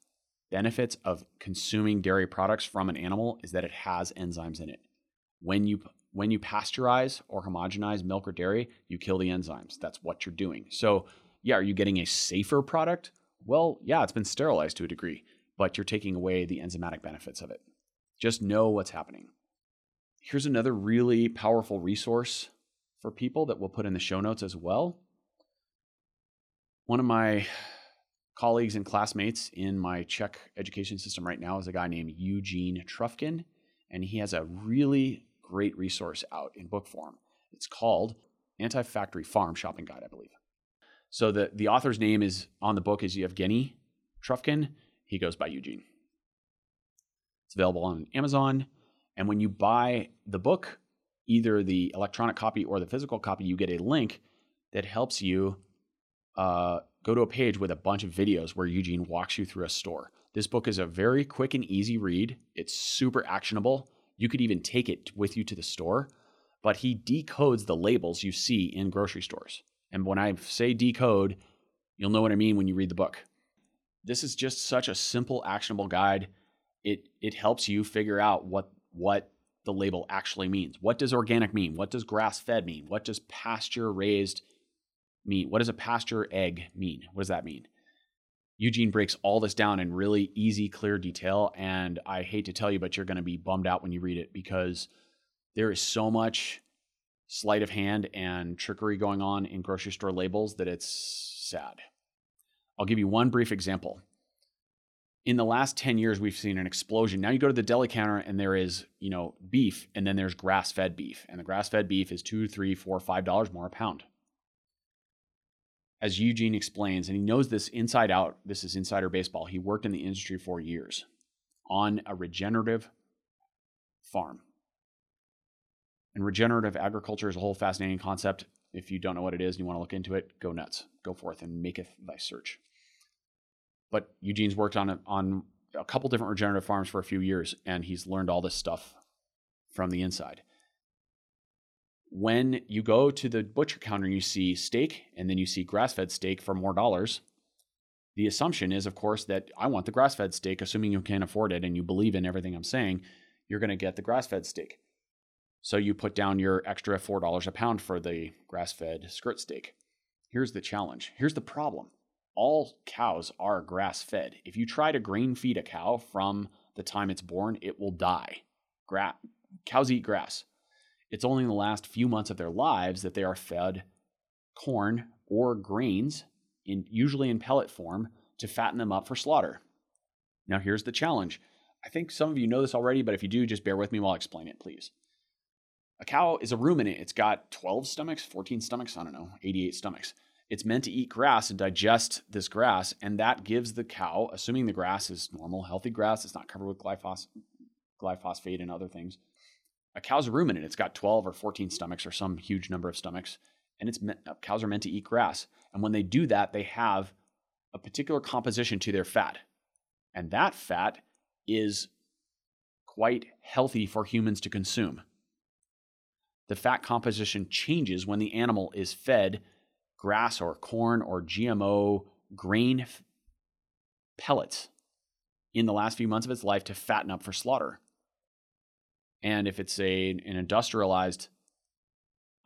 benefits of consuming dairy products from an animal is that it has enzymes in it. When you when you pasteurize or homogenize milk or dairy, you kill the enzymes. That's what you're doing. So, yeah, are you getting a safer product? Well, yeah, it's been sterilized to a degree, but you're taking away the enzymatic benefits of it. Just know what's happening. Here's another really powerful resource for people that we'll put in the show notes as well. One of my colleagues and classmates in my CHEK education system right now is a guy named Eugene Trufkin, and he has a really great resource out in book form. It's called Anti Factory Farm Shopping Guide, I believe. So the, the author's name is on the book is Yevgeny Trufkin. He goes by Eugene. It's available on Amazon. And when you buy the book, either the electronic copy or the physical copy, you get a link that helps you uh, go to a page with a bunch of videos where Eugene walks you through a store. This book is a very quick and easy read. It's super actionable. You could even take it with you to the store, but he decodes the labels you see in grocery stores. And when I say decode, you'll know what I mean when you read the book. This is just such a simple, actionable guide. It it helps you figure out what what the label actually means. What does organic mean? What does grass fed mean? What does pasture raised mean? What does a pasture egg mean? What does that mean? Eugene breaks all this down in really easy, clear detail. And I hate to tell you, but you're going to be bummed out when you read it because there is so much sleight of hand and trickery going on in grocery store labels that it's sad. I'll give you one brief example. In the last 10 years, we've seen an explosion. Now you go to the deli counter and there is, you know, beef, and then there's grass-fed beef. And the grass-fed beef is two, three, four, five dollars more a pound as Eugene explains, and he knows this inside out, this is insider baseball. He worked in the industry for years on a regenerative farm. And regenerative agriculture is a whole fascinating concept. If you don't know what it is and you want to look into it, go nuts. Go forth and maketh thy search. But Eugene's worked on a, on a couple different regenerative farms for a few years, and he's learned all this stuff from the inside when you go to the butcher counter and you see steak and then you see grass fed steak for more dollars, the assumption is, of course, that I want the grass fed steak, assuming you can't afford it and you believe in everything I'm saying, you're going to get the grass fed steak. So you put down your extra $4 a pound for the grass fed skirt steak. Here's the challenge. Here's the problem. All cows are grass fed. If you try to grain feed a cow from the time it's born, it will die. Gra- cows eat grass. It's only in the last few months of their lives that they are fed corn or grains, in, usually in pellet form, to fatten them up for slaughter. Now, here's the challenge. I think some of you know this already, but if you do, just bear with me while I explain it, please. A cow is a ruminant. It's got 12 stomachs, 14 stomachs, I don't know, 88 stomachs. It's meant to eat grass and digest this grass, and that gives the cow, assuming the grass is normal, healthy grass, it's not covered with glyphos- glyphosate and other things, a cow's a ruminant. It's got 12 or 14 stomachs or some huge number of stomachs. And it's meant, cows are meant to eat grass. And when they do that, they have a particular composition to their fat. And that fat is quite healthy for humans to consume. The fat composition changes when the animal is fed grass or corn or GMO grain pellets in the last few months of its life to fatten up for slaughter. And if it's a, an industrialized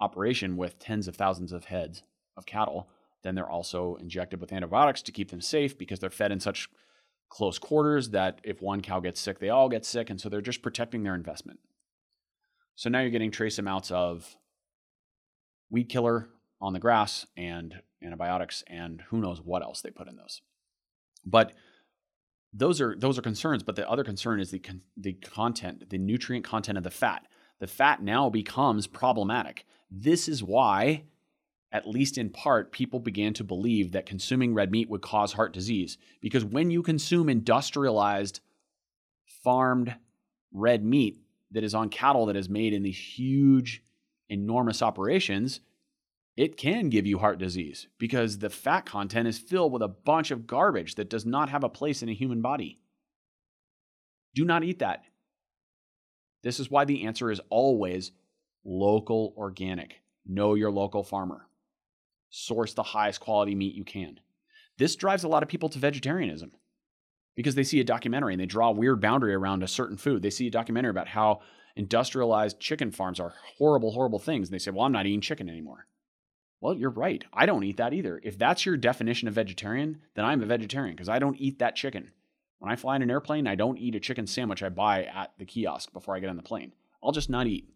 operation with tens of thousands of heads of cattle, then they're also injected with antibiotics to keep them safe because they're fed in such close quarters that if one cow gets sick, they all get sick. And so they're just protecting their investment. So now you're getting trace amounts of weed killer on the grass and antibiotics and who knows what else they put in those. But those are those are concerns but the other concern is the con- the content the nutrient content of the fat the fat now becomes problematic this is why at least in part people began to believe that consuming red meat would cause heart disease because when you consume industrialized farmed red meat that is on cattle that is made in these huge enormous operations it can give you heart disease because the fat content is filled with a bunch of garbage that does not have a place in a human body. Do not eat that. This is why the answer is always local organic. Know your local farmer. Source the highest quality meat you can. This drives a lot of people to vegetarianism because they see a documentary and they draw a weird boundary around a certain food. They see a documentary about how industrialized chicken farms are horrible, horrible things. And they say, well, I'm not eating chicken anymore. Well, you're right. I don't eat that either. If that's your definition of vegetarian, then I'm a vegetarian because I don't eat that chicken. When I fly in an airplane, I don't eat a chicken sandwich I buy at the kiosk before I get on the plane. I'll just not eat.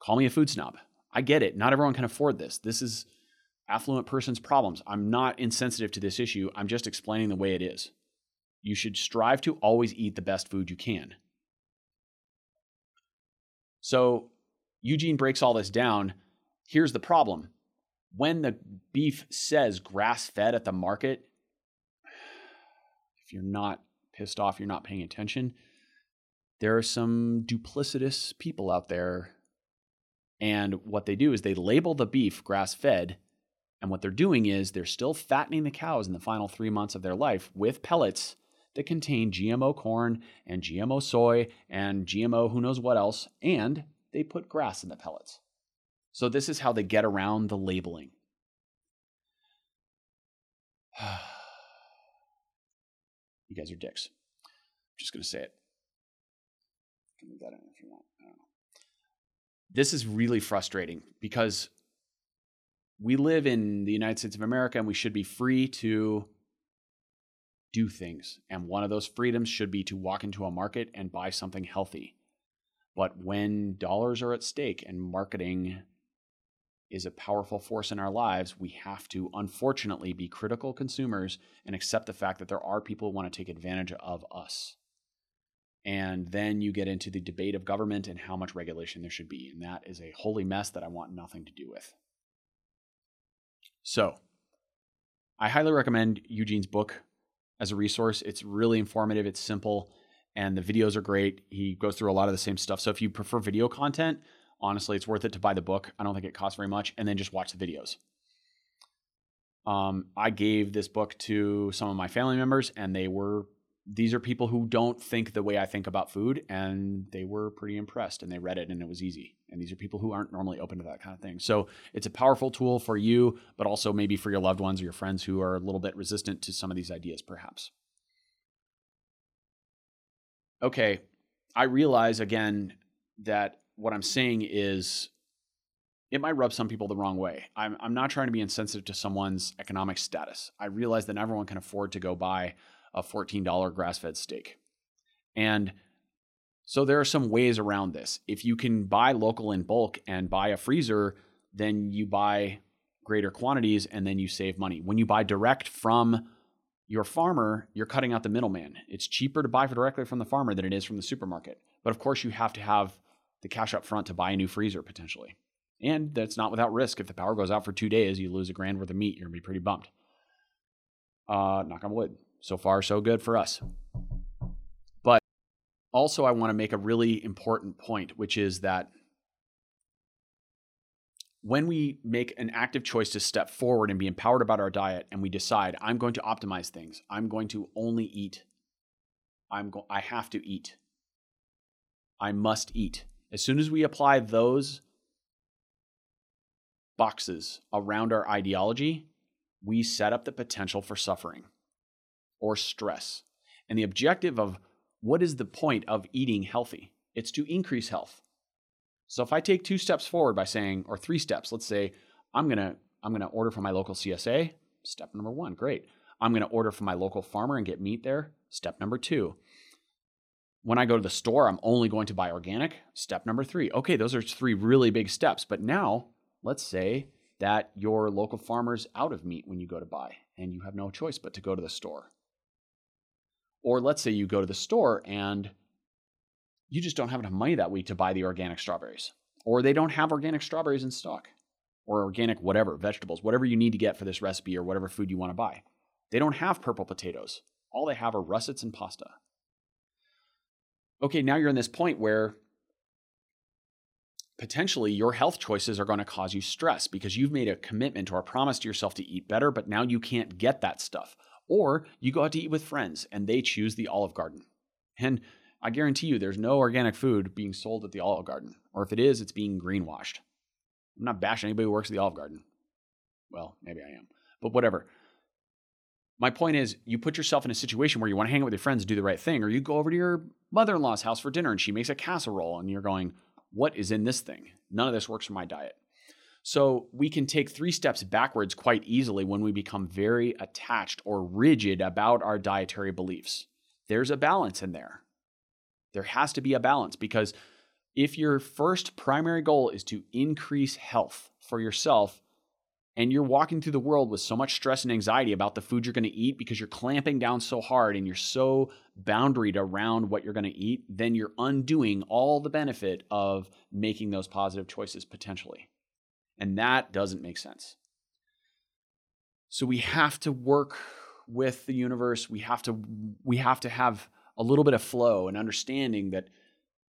Call me a food snob. I get it. Not everyone can afford this. This is affluent person's problems. I'm not insensitive to this issue. I'm just explaining the way it is. You should strive to always eat the best food you can. So Eugene breaks all this down Here's the problem when the beef says grass fed at the market, if you're not pissed off, you're not paying attention, there are some duplicitous people out there. And what they do is they label the beef grass fed. And what they're doing is they're still fattening the cows in the final three months of their life with pellets that contain GMO corn and GMO soy and GMO who knows what else. And they put grass in the pellets. So this is how they get around the labeling. (sighs) you guys are dicks. I'm just going to say it. Can leave that in if you want. This is really frustrating because we live in the United States of America and we should be free to do things. And one of those freedoms should be to walk into a market and buy something healthy. But when dollars are at stake and marketing is a powerful force in our lives, we have to unfortunately be critical consumers and accept the fact that there are people who want to take advantage of us. And then you get into the debate of government and how much regulation there should be. And that is a holy mess that I want nothing to do with. So, I highly recommend Eugene's book as a resource. It's really informative, it's simple, and the videos are great. He goes through a lot of the same stuff. So, if you prefer video content, honestly, it's worth it to buy the book. I don't think it costs very much, and then just watch the videos. Um, I gave this book to some of my family members, and they were these are people who don't think the way I think about food, and they were pretty impressed and they read it and it was easy. And these are people who aren't normally open to that kind of thing. So it's a powerful tool for you, but also maybe for your loved ones or your friends who are a little bit resistant to some of these ideas, perhaps. Okay, I realize again that what I'm saying is it might rub some people the wrong way. I'm, I'm not trying to be insensitive to someone's economic status. I realize that everyone can afford to go buy a $14 grass fed steak. And so there are some ways around this. If you can buy local in bulk and buy a freezer, then you buy greater quantities and then you save money. When you buy direct from your farmer, you're cutting out the middleman. It's cheaper to buy directly from the farmer than it is from the supermarket. But of course, you have to have the cash up front to buy a new freezer potentially. And that's not without risk. If the power goes out for two days, you lose a grand worth of meat. You're gonna be pretty bummed. Uh, knock on wood. So far, so good for us. But also, I want to make a really important point, which is that when we make an active choice to step forward and be empowered about our diet and we decide i'm going to optimize things. I'm going to only eat. I'm go- i have to eat. I must eat. As soon as we apply those boxes around our ideology we set up the potential for suffering or stress. And the objective of what is the point of eating healthy? It's to increase health. So if I take two steps forward by saying, or three steps, let's say I'm gonna I'm gonna order from my local CSA. Step number one, great. I'm gonna order from my local farmer and get meat there. Step number two. When I go to the store, I'm only going to buy organic. Step number three. Okay, those are three really big steps. But now let's say that your local farmer's out of meat when you go to buy, and you have no choice but to go to the store. Or let's say you go to the store and you just don't have enough money that week to buy the organic strawberries, or they don't have organic strawberries in stock, or organic whatever, vegetables, whatever you need to get for this recipe or whatever food you want to buy. They don't have purple potatoes. All they have are russets and pasta. Okay, now you're in this point where potentially your health choices are going to cause you stress because you've made a commitment or a promise to yourself to eat better, but now you can't get that stuff. Or you go out to eat with friends and they choose the Olive Garden. And I guarantee you there's no organic food being sold at the Olive Garden. Or if it is, it's being greenwashed. I'm not bashing anybody who works at the Olive Garden. Well, maybe I am, but whatever. My point is, you put yourself in a situation where you want to hang out with your friends and do the right thing, or you go over to your mother in law's house for dinner and she makes a casserole and you're going, What is in this thing? None of this works for my diet. So we can take three steps backwards quite easily when we become very attached or rigid about our dietary beliefs. There's a balance in there. There has to be a balance because if your first primary goal is to increase health for yourself, and you're walking through the world with so much stress and anxiety about the food you're going to eat because you're clamping down so hard and you're so boundaried around what you're going to eat, then you're undoing all the benefit of making those positive choices potentially. And that doesn't make sense. So we have to work with the universe. We have to we have to have a little bit of flow and understanding that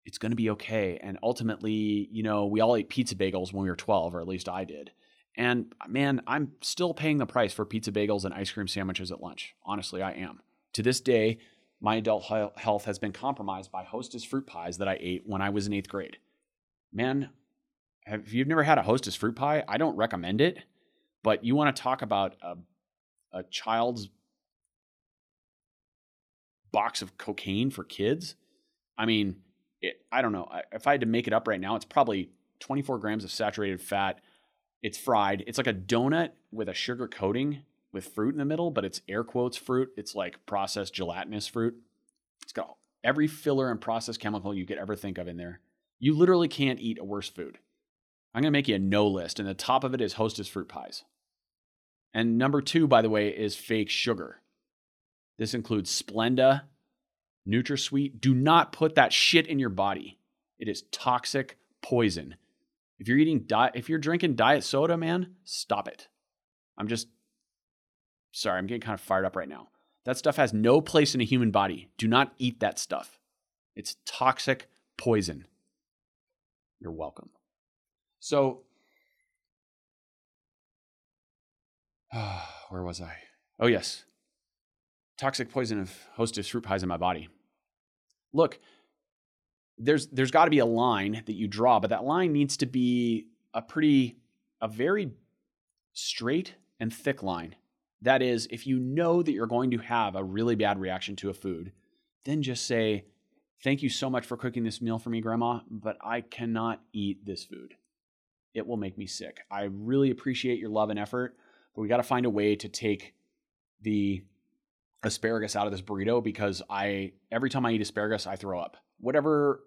it's going to be okay. And ultimately, you know, we all ate pizza bagels when we were 12, or at least I did. And man, I'm still paying the price for pizza bagels and ice cream sandwiches at lunch. Honestly, I am. To this day, my adult health has been compromised by Hostess fruit pies that I ate when I was in eighth grade. Man, have you've never had a Hostess fruit pie? I don't recommend it, but you want to talk about a, a child's box of cocaine for kids? I mean, it, I don't know. If I had to make it up right now, it's probably 24 grams of saturated fat. It's fried. It's like a donut with a sugar coating with fruit in the middle, but it's air quotes fruit. It's like processed gelatinous fruit. It's got every filler and processed chemical you could ever think of in there. You literally can't eat a worse food. I'm going to make you a no list, and the top of it is Hostess fruit pies. And number two, by the way, is fake sugar. This includes Splenda, NutraSweet. Do not put that shit in your body. It is toxic poison. If you're eating diet, if you're drinking diet soda, man, stop it. I'm just sorry, I'm getting kind of fired up right now. That stuff has no place in a human body. Do not eat that stuff. It's toxic poison. You're welcome. So, (sighs) where was I? Oh, yes. Toxic poison of hostess fruit pies in my body. Look, there's there's got to be a line that you draw, but that line needs to be a pretty a very straight and thick line. That is, if you know that you're going to have a really bad reaction to a food, then just say, Thank you so much for cooking this meal for me, Grandma, but I cannot eat this food. It will make me sick. I really appreciate your love and effort, but we got to find a way to take the asparagus out of this burrito because I every time I eat asparagus, I throw up. Whatever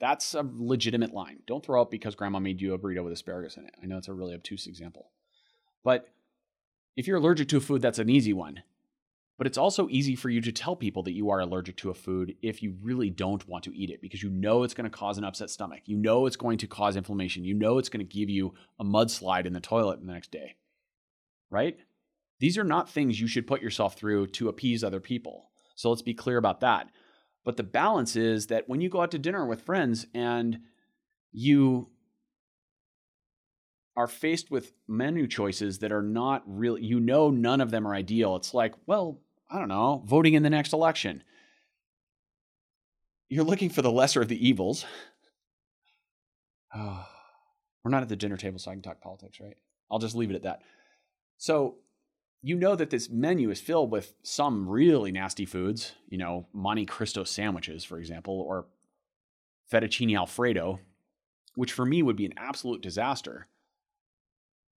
that's a legitimate line. Don't throw up because grandma made you a burrito with asparagus in it. I know it's a really obtuse example. But if you're allergic to a food, that's an easy one. But it's also easy for you to tell people that you are allergic to a food if you really don't want to eat it because you know it's going to cause an upset stomach. You know it's going to cause inflammation. You know it's going to give you a mudslide in the toilet the next day. Right? These are not things you should put yourself through to appease other people. So let's be clear about that. But the balance is that when you go out to dinner with friends and you are faced with menu choices that are not really, you know, none of them are ideal. It's like, well, I don't know, voting in the next election. You're looking for the lesser of the evils. Oh, (sighs) we're not at the dinner table, so I can talk politics, right? I'll just leave it at that. So, you know that this menu is filled with some really nasty foods, you know, Monte Cristo sandwiches, for example, or fettuccine alfredo, which for me would be an absolute disaster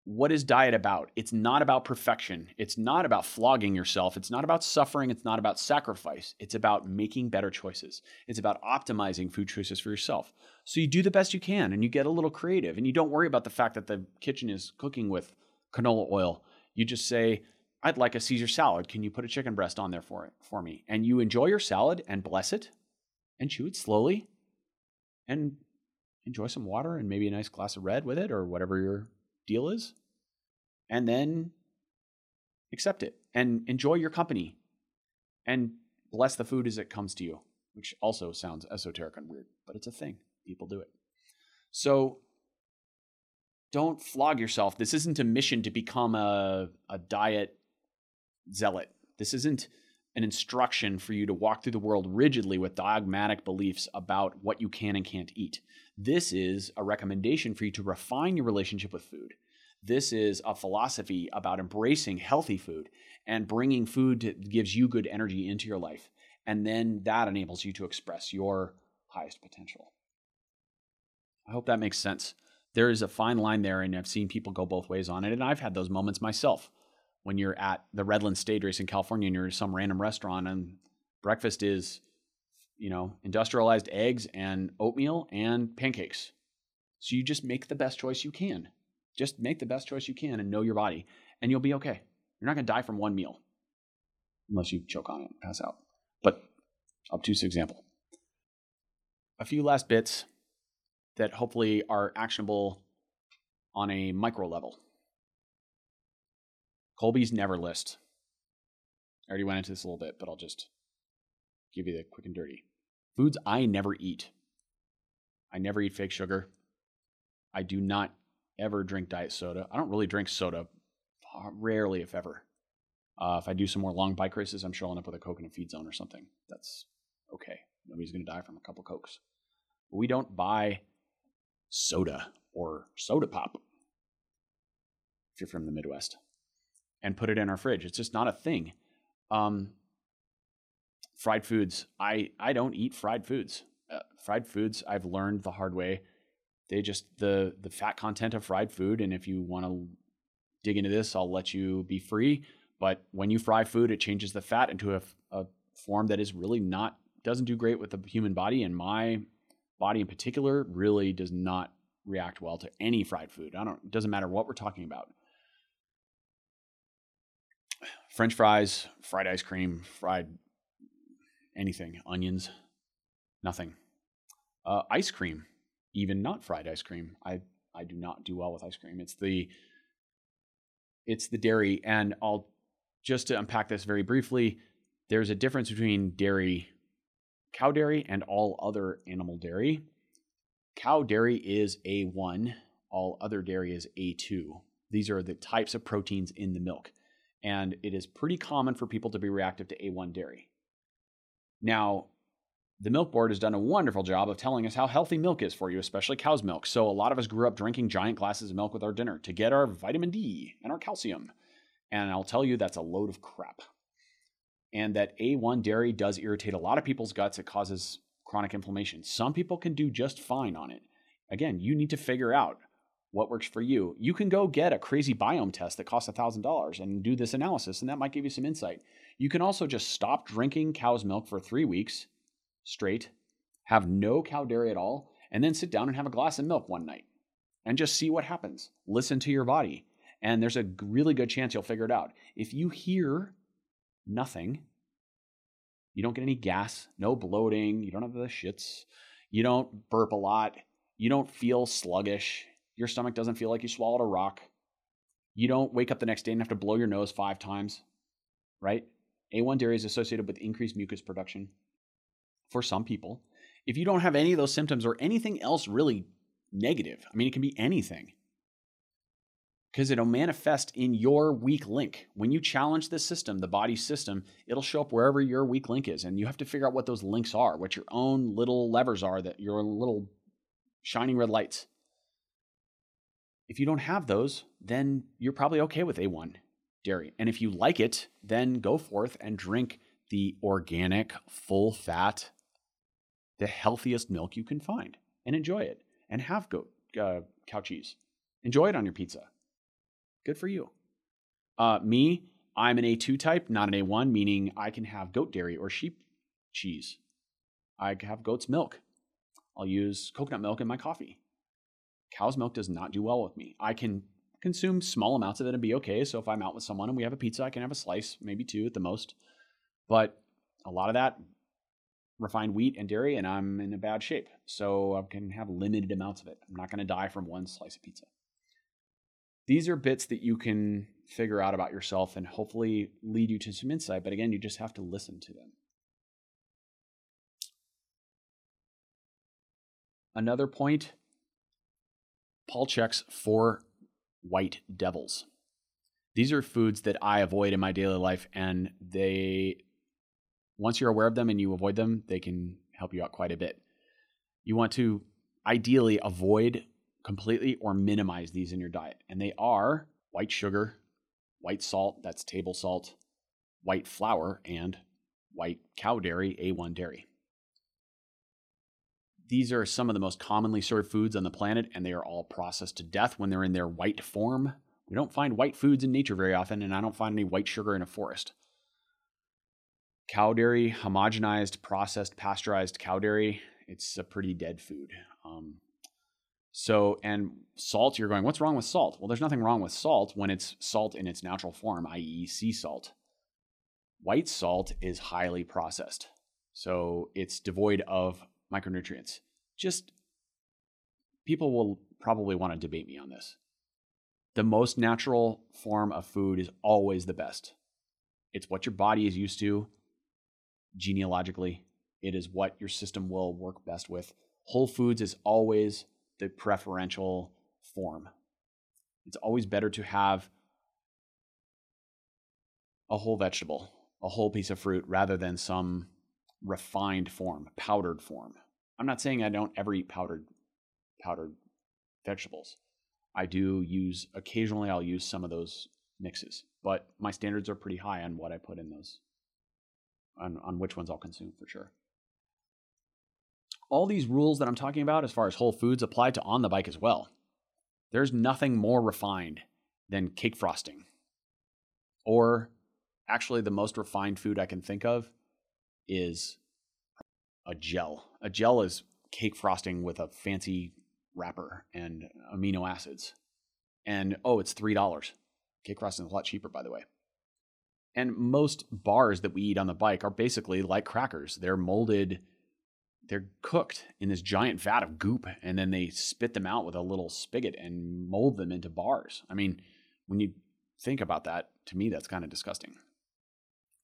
what is diet about? It's not about perfection. It's not about flogging yourself. It's not about suffering. It's not about sacrifice. It's about making better choices. It's about optimizing food choices for yourself. So you do the best you can and you get a little creative and you don't worry about the fact that the kitchen is cooking with canola oil. You just say, I'd like a Caesar salad. Can you put a chicken breast on there for it for me? And you enjoy your salad and bless it and chew it slowly and enjoy some water and maybe a nice glass of red with it or whatever your deal is, and then accept it and enjoy your company and bless the food as it comes to you, which also sounds esoteric and weird, but it's a thing. People do it. So don't flog yourself. This isn't a mission to become a, a diet zealot. This isn't an instruction for you to walk through the world rigidly with dogmatic beliefs about what you can and can't eat. This is a recommendation for you to refine your relationship with food. This is a philosophy about embracing healthy food and bringing food that gives you good energy into your life. And then that enables you to express your highest potential. I hope that makes sense. There is a fine line there, and I've seen people go both ways on it. And I've had those moments myself when you're at the Redland Stage Race in California and you're in some random restaurant and breakfast is, you know, industrialized eggs and oatmeal and pancakes. So you just make the best choice you can. Just make the best choice you can and know your body, and you'll be okay. You're not going to die from one meal unless you choke on it and pass out. But obtuse example. A few last bits that hopefully are actionable on a micro level. Colby's never list. I already went into this a little bit, but I'll just give you the quick and dirty. Foods I never eat. I never eat fake sugar. I do not ever drink diet soda. I don't really drink soda, rarely, if ever. Uh, if I do some more long bike races, I'm showing up with a Coke in a feed zone or something. That's okay. Nobody's going to die from a couple Cokes. But we don't buy soda or soda pop if you're from the Midwest and put it in our fridge. It's just not a thing. Um, fried foods. I I don't eat fried foods. Uh, fried foods. I've learned the hard way. They just the the fat content of fried food, and if you want to dig into this, I'll let you be free. But when you fry food, it changes the fat into a, a form that is really not doesn't do great with the human body, and my body in particular really does not react well to any fried food. I don't. It doesn't matter what we're talking about. French fries, fried ice cream, fried anything, onions, nothing. Uh, ice cream, even not fried ice cream. I I do not do well with ice cream. It's the it's the dairy, and I'll just to unpack this very briefly. There's a difference between dairy, cow dairy, and all other animal dairy. Cow dairy is A1, all other dairy is A2. These are the types of proteins in the milk. And it is pretty common for people to be reactive to A1 dairy. Now, the Milk Board has done a wonderful job of telling us how healthy milk is for you, especially cow's milk. So, a lot of us grew up drinking giant glasses of milk with our dinner to get our vitamin D and our calcium. And I'll tell you, that's a load of crap. And that A1 dairy does irritate a lot of people's guts. It causes chronic inflammation. Some people can do just fine on it. Again, you need to figure out what works for you. You can go get a crazy biome test that costs $1,000 and do this analysis, and that might give you some insight. You can also just stop drinking cow's milk for three weeks straight, have no cow dairy at all, and then sit down and have a glass of milk one night and just see what happens. Listen to your body. And there's a really good chance you'll figure it out. If you hear nothing, you don't get any gas, no bloating, you don't have the shits, you don't burp a lot, you don't feel sluggish, your stomach doesn't feel like you swallowed a rock, you don't wake up the next day and have to blow your nose five times, right? A1 dairy is associated with increased mucus production for some people. If you don't have any of those symptoms or anything else really negative, I mean, it can be anything because it'll manifest in your weak link. When you challenge the system, the body system, it'll show up wherever your weak link is. And you have to figure out what those links are, what your own little levers are, that your little shining red lights. If you don't have those, then you're probably okay with A1 dairy. And if you like it, then go forth and drink the organic, full fat, the healthiest milk you can find and enjoy it and have goat, uh, cow cheese. Enjoy it on your pizza Good for you. Uh, me, I'm an A2 type, not an A1, meaning I can have goat dairy or sheep cheese. I have goat's milk. I'll use coconut milk in my coffee. Cow's milk does not do well with me. I can consume small amounts of it and be okay. So if I'm out with someone and we have a pizza, I can have a slice, maybe two at the most. But a lot of that refined wheat and dairy, and I'm in a bad shape. So I can have limited amounts of it. I'm not going to die from one slice of pizza these are bits that you can figure out about yourself and hopefully lead you to some insight. But again, you just have to listen to them. Another point Paul Chek's four white devils. These are foods that I avoid in my daily life, and they, once you're aware of them and you avoid them, they can help you out quite a bit. You want to ideally avoid completely or minimize these in your diet. And they are white sugar, white salt, that's table salt, white flour, and white cow dairy, A1 dairy. These are some of the most commonly served foods on the planet, and they are all processed to death when they're in their white form. We don't find white foods in nature very often, and I don't find any white sugar in a forest. Cow dairy, homogenized, processed, pasteurized cow dairy, it's a pretty dead food. Um, so, and salt, you're going, what's wrong with salt? Well, there's nothing wrong with salt when it's salt in its natural form, i.e., sea salt. White salt is highly processed, so it's devoid of micronutrients. Just people will probably want to debate me on this. The most natural form of food is always the best. It's what your body is used to genealogically, it is what your system will work best with. Whole foods is always the preferential form. It's always better to have a whole vegetable, a whole piece of fruit, rather than some refined form, powdered form. I'm not saying I don't ever eat powdered powdered vegetables. I do use occasionally I'll use some of those mixes, but my standards are pretty high on what I put in those on, on which ones I'll consume for sure. All these rules that I'm talking about, as far as whole foods, apply to on the bike as well. There's nothing more refined than cake frosting. Or actually, the most refined food I can think of is a gel. A gel is cake frosting with a fancy wrapper and amino acids. And oh, it's $3. Cake frosting is a lot cheaper, by the way. And most bars that we eat on the bike are basically like crackers. They're molded, they're cooked in this giant vat of goop, and then they spit them out with a little spigot and mold them into bars. I mean, when you think about that, to me, that's kind of disgusting.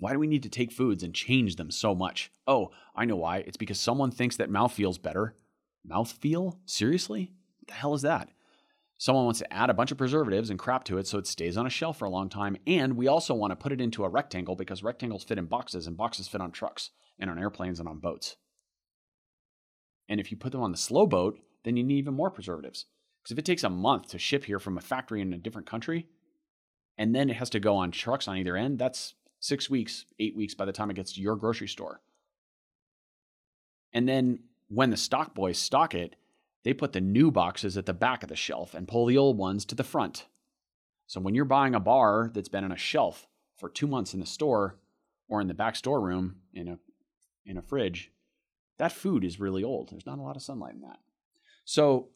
Why do we need to take foods and change them so much? Oh, I know why. It's because someone thinks that mouth feels better. Mouth feel? Seriously? What the hell is that? Someone wants to add a bunch of preservatives and crap to it so it stays on a shelf for a long time. And we also want to put it into a rectangle because rectangles fit in boxes and boxes fit on trucks and on airplanes and on boats. And if you put them on the slow boat, then you need even more preservatives. Because if it takes a month to ship here from a factory in a different country, and then it has to go on trucks on either end, that's six weeks, eight weeks by the time it gets to your grocery store. And then when the stock boys stock it, they put the new boxes at the back of the shelf and pull the old ones to the front. So when you're buying a bar that's been on a shelf for two months in the store or in the back storeroom in a in a fridge, that food is really old. There's not a lot of sunlight in that. So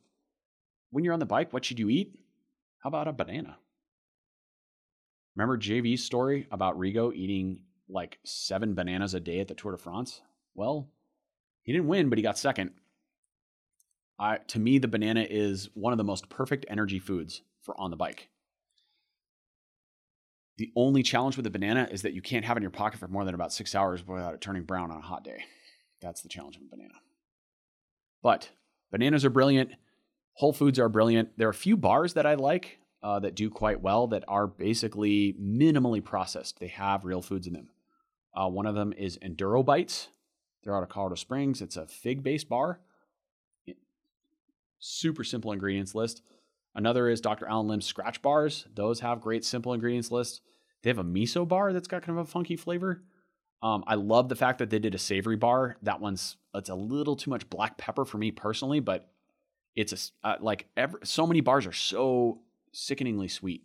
when you're on the bike, what should you eat? How about a banana? Remember JV's story about Rigo eating like seven bananas a day at the Tour de France? Well, he didn't win, but he got second. I, to me, the banana is one of the most perfect energy foods for on the bike. The only challenge with the banana is that you can't have it in your pocket for more than about six hours without it turning brown on a hot day. That's the challenge of a banana. But bananas are brilliant. Whole foods are brilliant. There are a few bars that I like uh, that do quite well that are basically minimally processed. They have real foods in them. Uh, one of them is Enduro Bites. They're out of Colorado Springs. It's a fig based bar. Super simple ingredients list. Another is Dr. Allen Lim's Skratch Bars. Those have great simple ingredients list. They have a miso bar that's got kind of a funky flavor. Um, I love the fact that they did a savory bar. That one's it's a little too much black pepper for me personally, but it's a uh, like every, so many bars are so sickeningly sweet.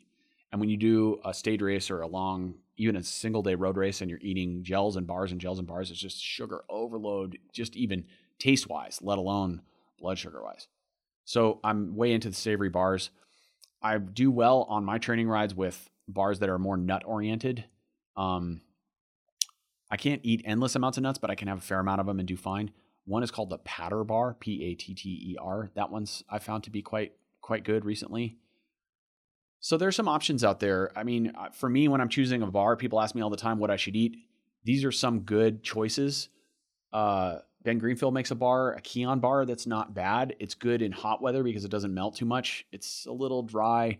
And when you do a stage race or a long, even a single day road race, and you're eating gels and bars and gels and bars, it's just sugar overload, just even taste wise, let alone blood sugar wise. So I'm way into the savory bars. I do well on my training rides with bars that are more nut oriented. Um, I can't eat endless amounts of nuts, but I can have a fair amount of them and do fine. One is called the Patter Bar, P A T T E R. That one's I found to be quite quite good recently. So there's some options out there. I mean, uh, for me, when I'm choosing a bar, people ask me all the time what I should eat. These are some good choices. Uh, ben Greenfield makes a bar, a Kion bar that's not bad. It's good in hot weather because it doesn't melt too much. It's a little dry.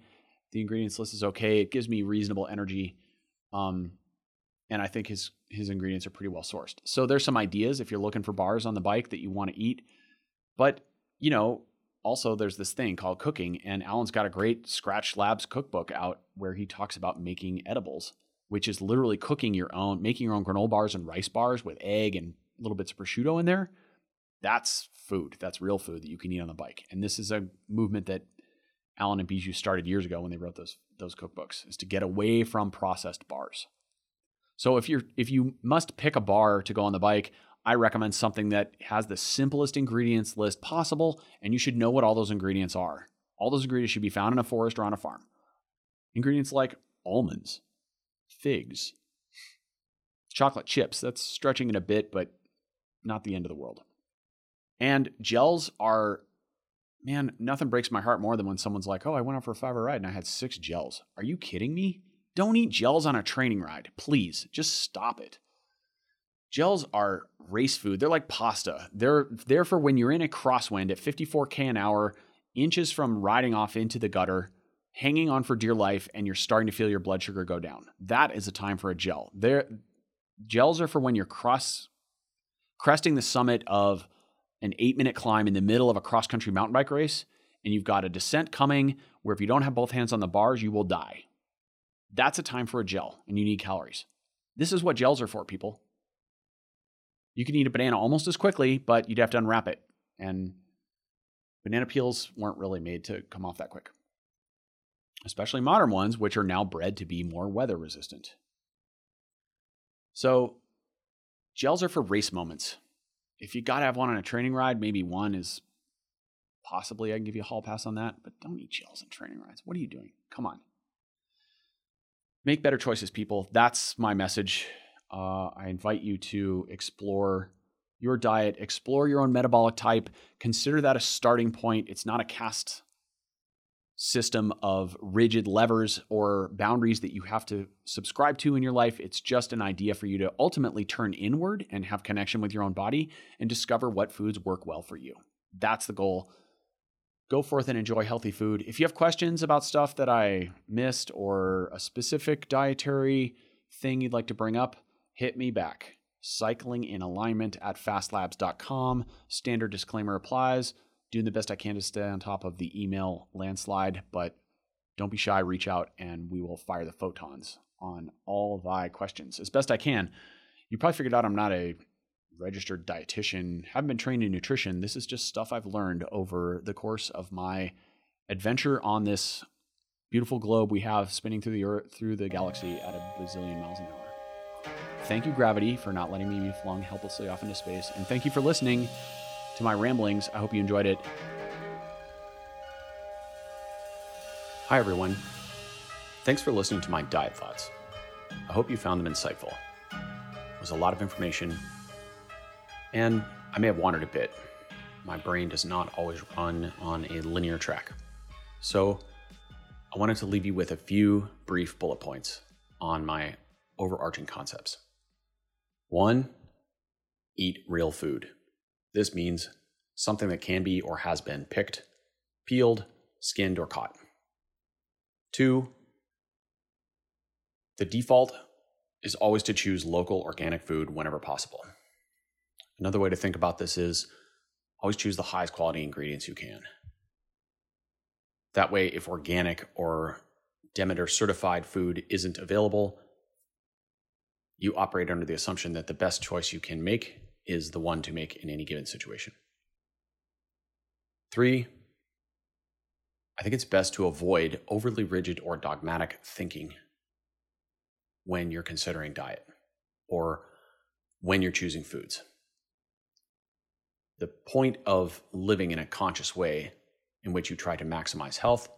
The ingredients list is okay. It gives me reasonable energy. Um, and I think his his ingredients are pretty well sourced. So there's some ideas if you're looking for bars on the bike that you want to eat. But, you know, also there's this thing called cooking and Allen's got a great Skratch Labs cookbook out where he talks about making edibles, which is literally cooking your own, making your own granola bars and rice bars with egg and little bits of prosciutto in there. That's food. That's real food that you can eat on the bike. And this is a movement that alan and Biju started years ago when they wrote those those cookbooks is to get away from processed bars. So if you're if you must pick a bar to go on the bike, I recommend something that has the simplest ingredients list possible, and you should know what all those ingredients are. All those ingredients should be found in a forest or on a farm. Ingredients like almonds, figs, chocolate chips. That's stretching it a bit, but not the end of the world. And gels are, man, nothing breaks my heart more than when someone's like, oh, I went out for a five hour ride and I had six gels. Are you kidding me? Don't eat gels on a training ride. Please, just stop it. Gels are race food. They're like pasta. They're there for when you're in a crosswind at 54k an hour, inches from riding off into the gutter, hanging on for dear life, and you're starting to feel your blood sugar go down. That is a time for a gel. There, gels are for when you're cross cresting the summit of an eight minute climb in the middle of a cross country mountain bike race, and you've got a descent coming where if you don't have both hands on the bars, you will die. That's a time for a gel, and you need calories. This is what gels are for, people. You can eat a banana almost as quickly, but you'd have to unwrap it. And banana peels weren't really made to come off that quick, especially modern ones, which are now bred to be more weather resistant. So, gels are for race moments. If you got to have one on a training ride, maybe one is possibly I can give you a hall pass on that, but don't eat gels in training rides. What are you doing? Come on. Make better choices, people. That's my message. Uh, I invite you to explore your diet, explore your own metabolic type, consider that a starting point. It's not a caste system of rigid levers or boundaries that you have to subscribe to in your life. It's just an idea for you to ultimately turn inward and have connection with your own body and discover what foods work well for you. That's the goal. Go forth and enjoy healthy food. If you have questions about stuff that I missed or a specific dietary thing you'd like to bring up, hit me back. Cycling in alignment at fastlabs.com. Standard disclaimer applies. Doing the best I can to stay on top of the email landslide, but don't be shy, reach out and we will fire the photons on all of thy questions as best I can. You probably figured out I'm not a registered dietitian, haven't been trained in nutrition. This is just stuff I've learned over the course of my adventure on this beautiful globe we have spinning through the earth, through the galaxy at a bazillion miles an hour. Thank you, Gravity, for not letting me be flung helplessly off into space. And thank you for listening to my ramblings. I hope you enjoyed it. Hi, everyone. Thanks for listening to my diet thoughts. I hope you found them insightful. It was a lot of information, and I may have wandered a bit. My brain does not always run on a linear track. So, I wanted to leave you with a few brief bullet points on my overarching concepts. One, eat real food. This means something that can be or has been picked, peeled, skinned, or caught. Two, the default is always to choose local organic food whenever possible. Another way to think about this is always choose the highest quality ingredients you can. That way, if organic or Demeter certified food isn't available, you operate under the assumption that the best choice you can make is the one to make in any given situation. Three, I think it's best to avoid overly rigid or dogmatic thinking when you're considering diet or when you're choosing foods. The point of living in a conscious way in which you try to maximize health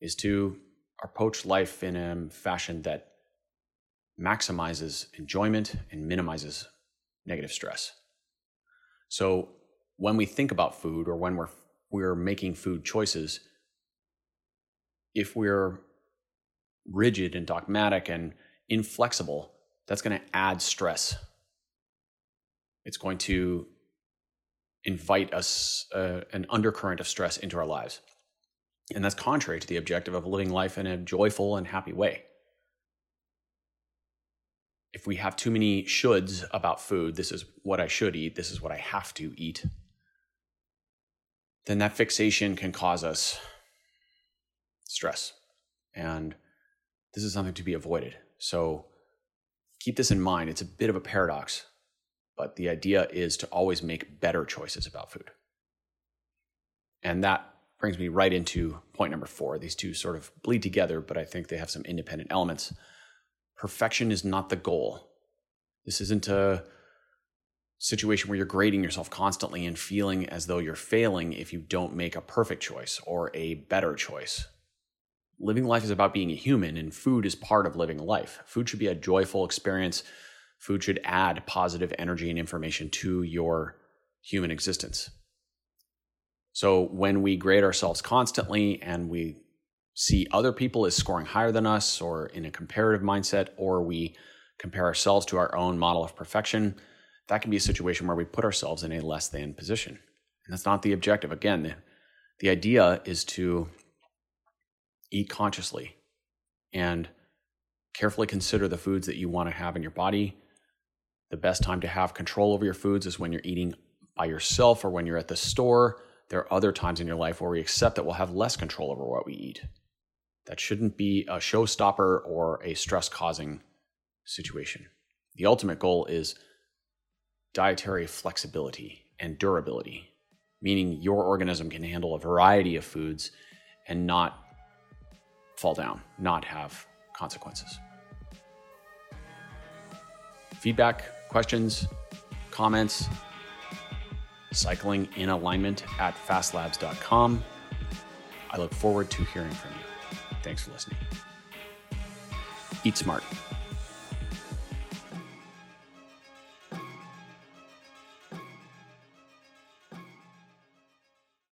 is to approach life in a fashion that maximizes enjoyment and minimizes negative stress. So when we think about food or when we're we're making food choices, if we're rigid and dogmatic and inflexible, that's going to add stress. It's going to invite us uh, an undercurrent of stress into our lives. And that's contrary to the objective of living life in a joyful and happy way if we have too many shoulds about food, this is what I should eat, this is what I have to eat, then that fixation can cause us stress. And this is something to be avoided. So keep this in mind. It's a bit of a paradox, but the idea is to always make better choices about food. And that brings me right into point number four. These two sort of bleed together, but I think they have some independent elements perfection is not the goal. This isn't a situation where you're grading yourself constantly and feeling as though you're failing if you don't make a perfect choice or a better choice. Living life is about being a human, and food is part of living life. Food should be a joyful experience. Food should add positive energy and information to your human existence. So, when we grade ourselves constantly and we see other people as scoring higher than us or in a comparative mindset, or we compare ourselves to our own model of perfection, that can be a situation where we put ourselves in a less than position. And that's not the objective. Again, the, the idea is to eat consciously and carefully consider the foods that you want to have in your body. The best time to have control over your foods is when you're eating by yourself or when you're at the store. There are other times in your life where we accept that we'll have less control over what we eat. That shouldn't be a showstopper or a stress causing situation. The ultimate goal is dietary flexibility and durability. meaning your organism can handle a variety of foods and not fall down, not have consequences. Feedback, questions, comments, cycling in alignment at fastlabs.com. I look forward to hearing from you. Thanks for listening. Eat smart.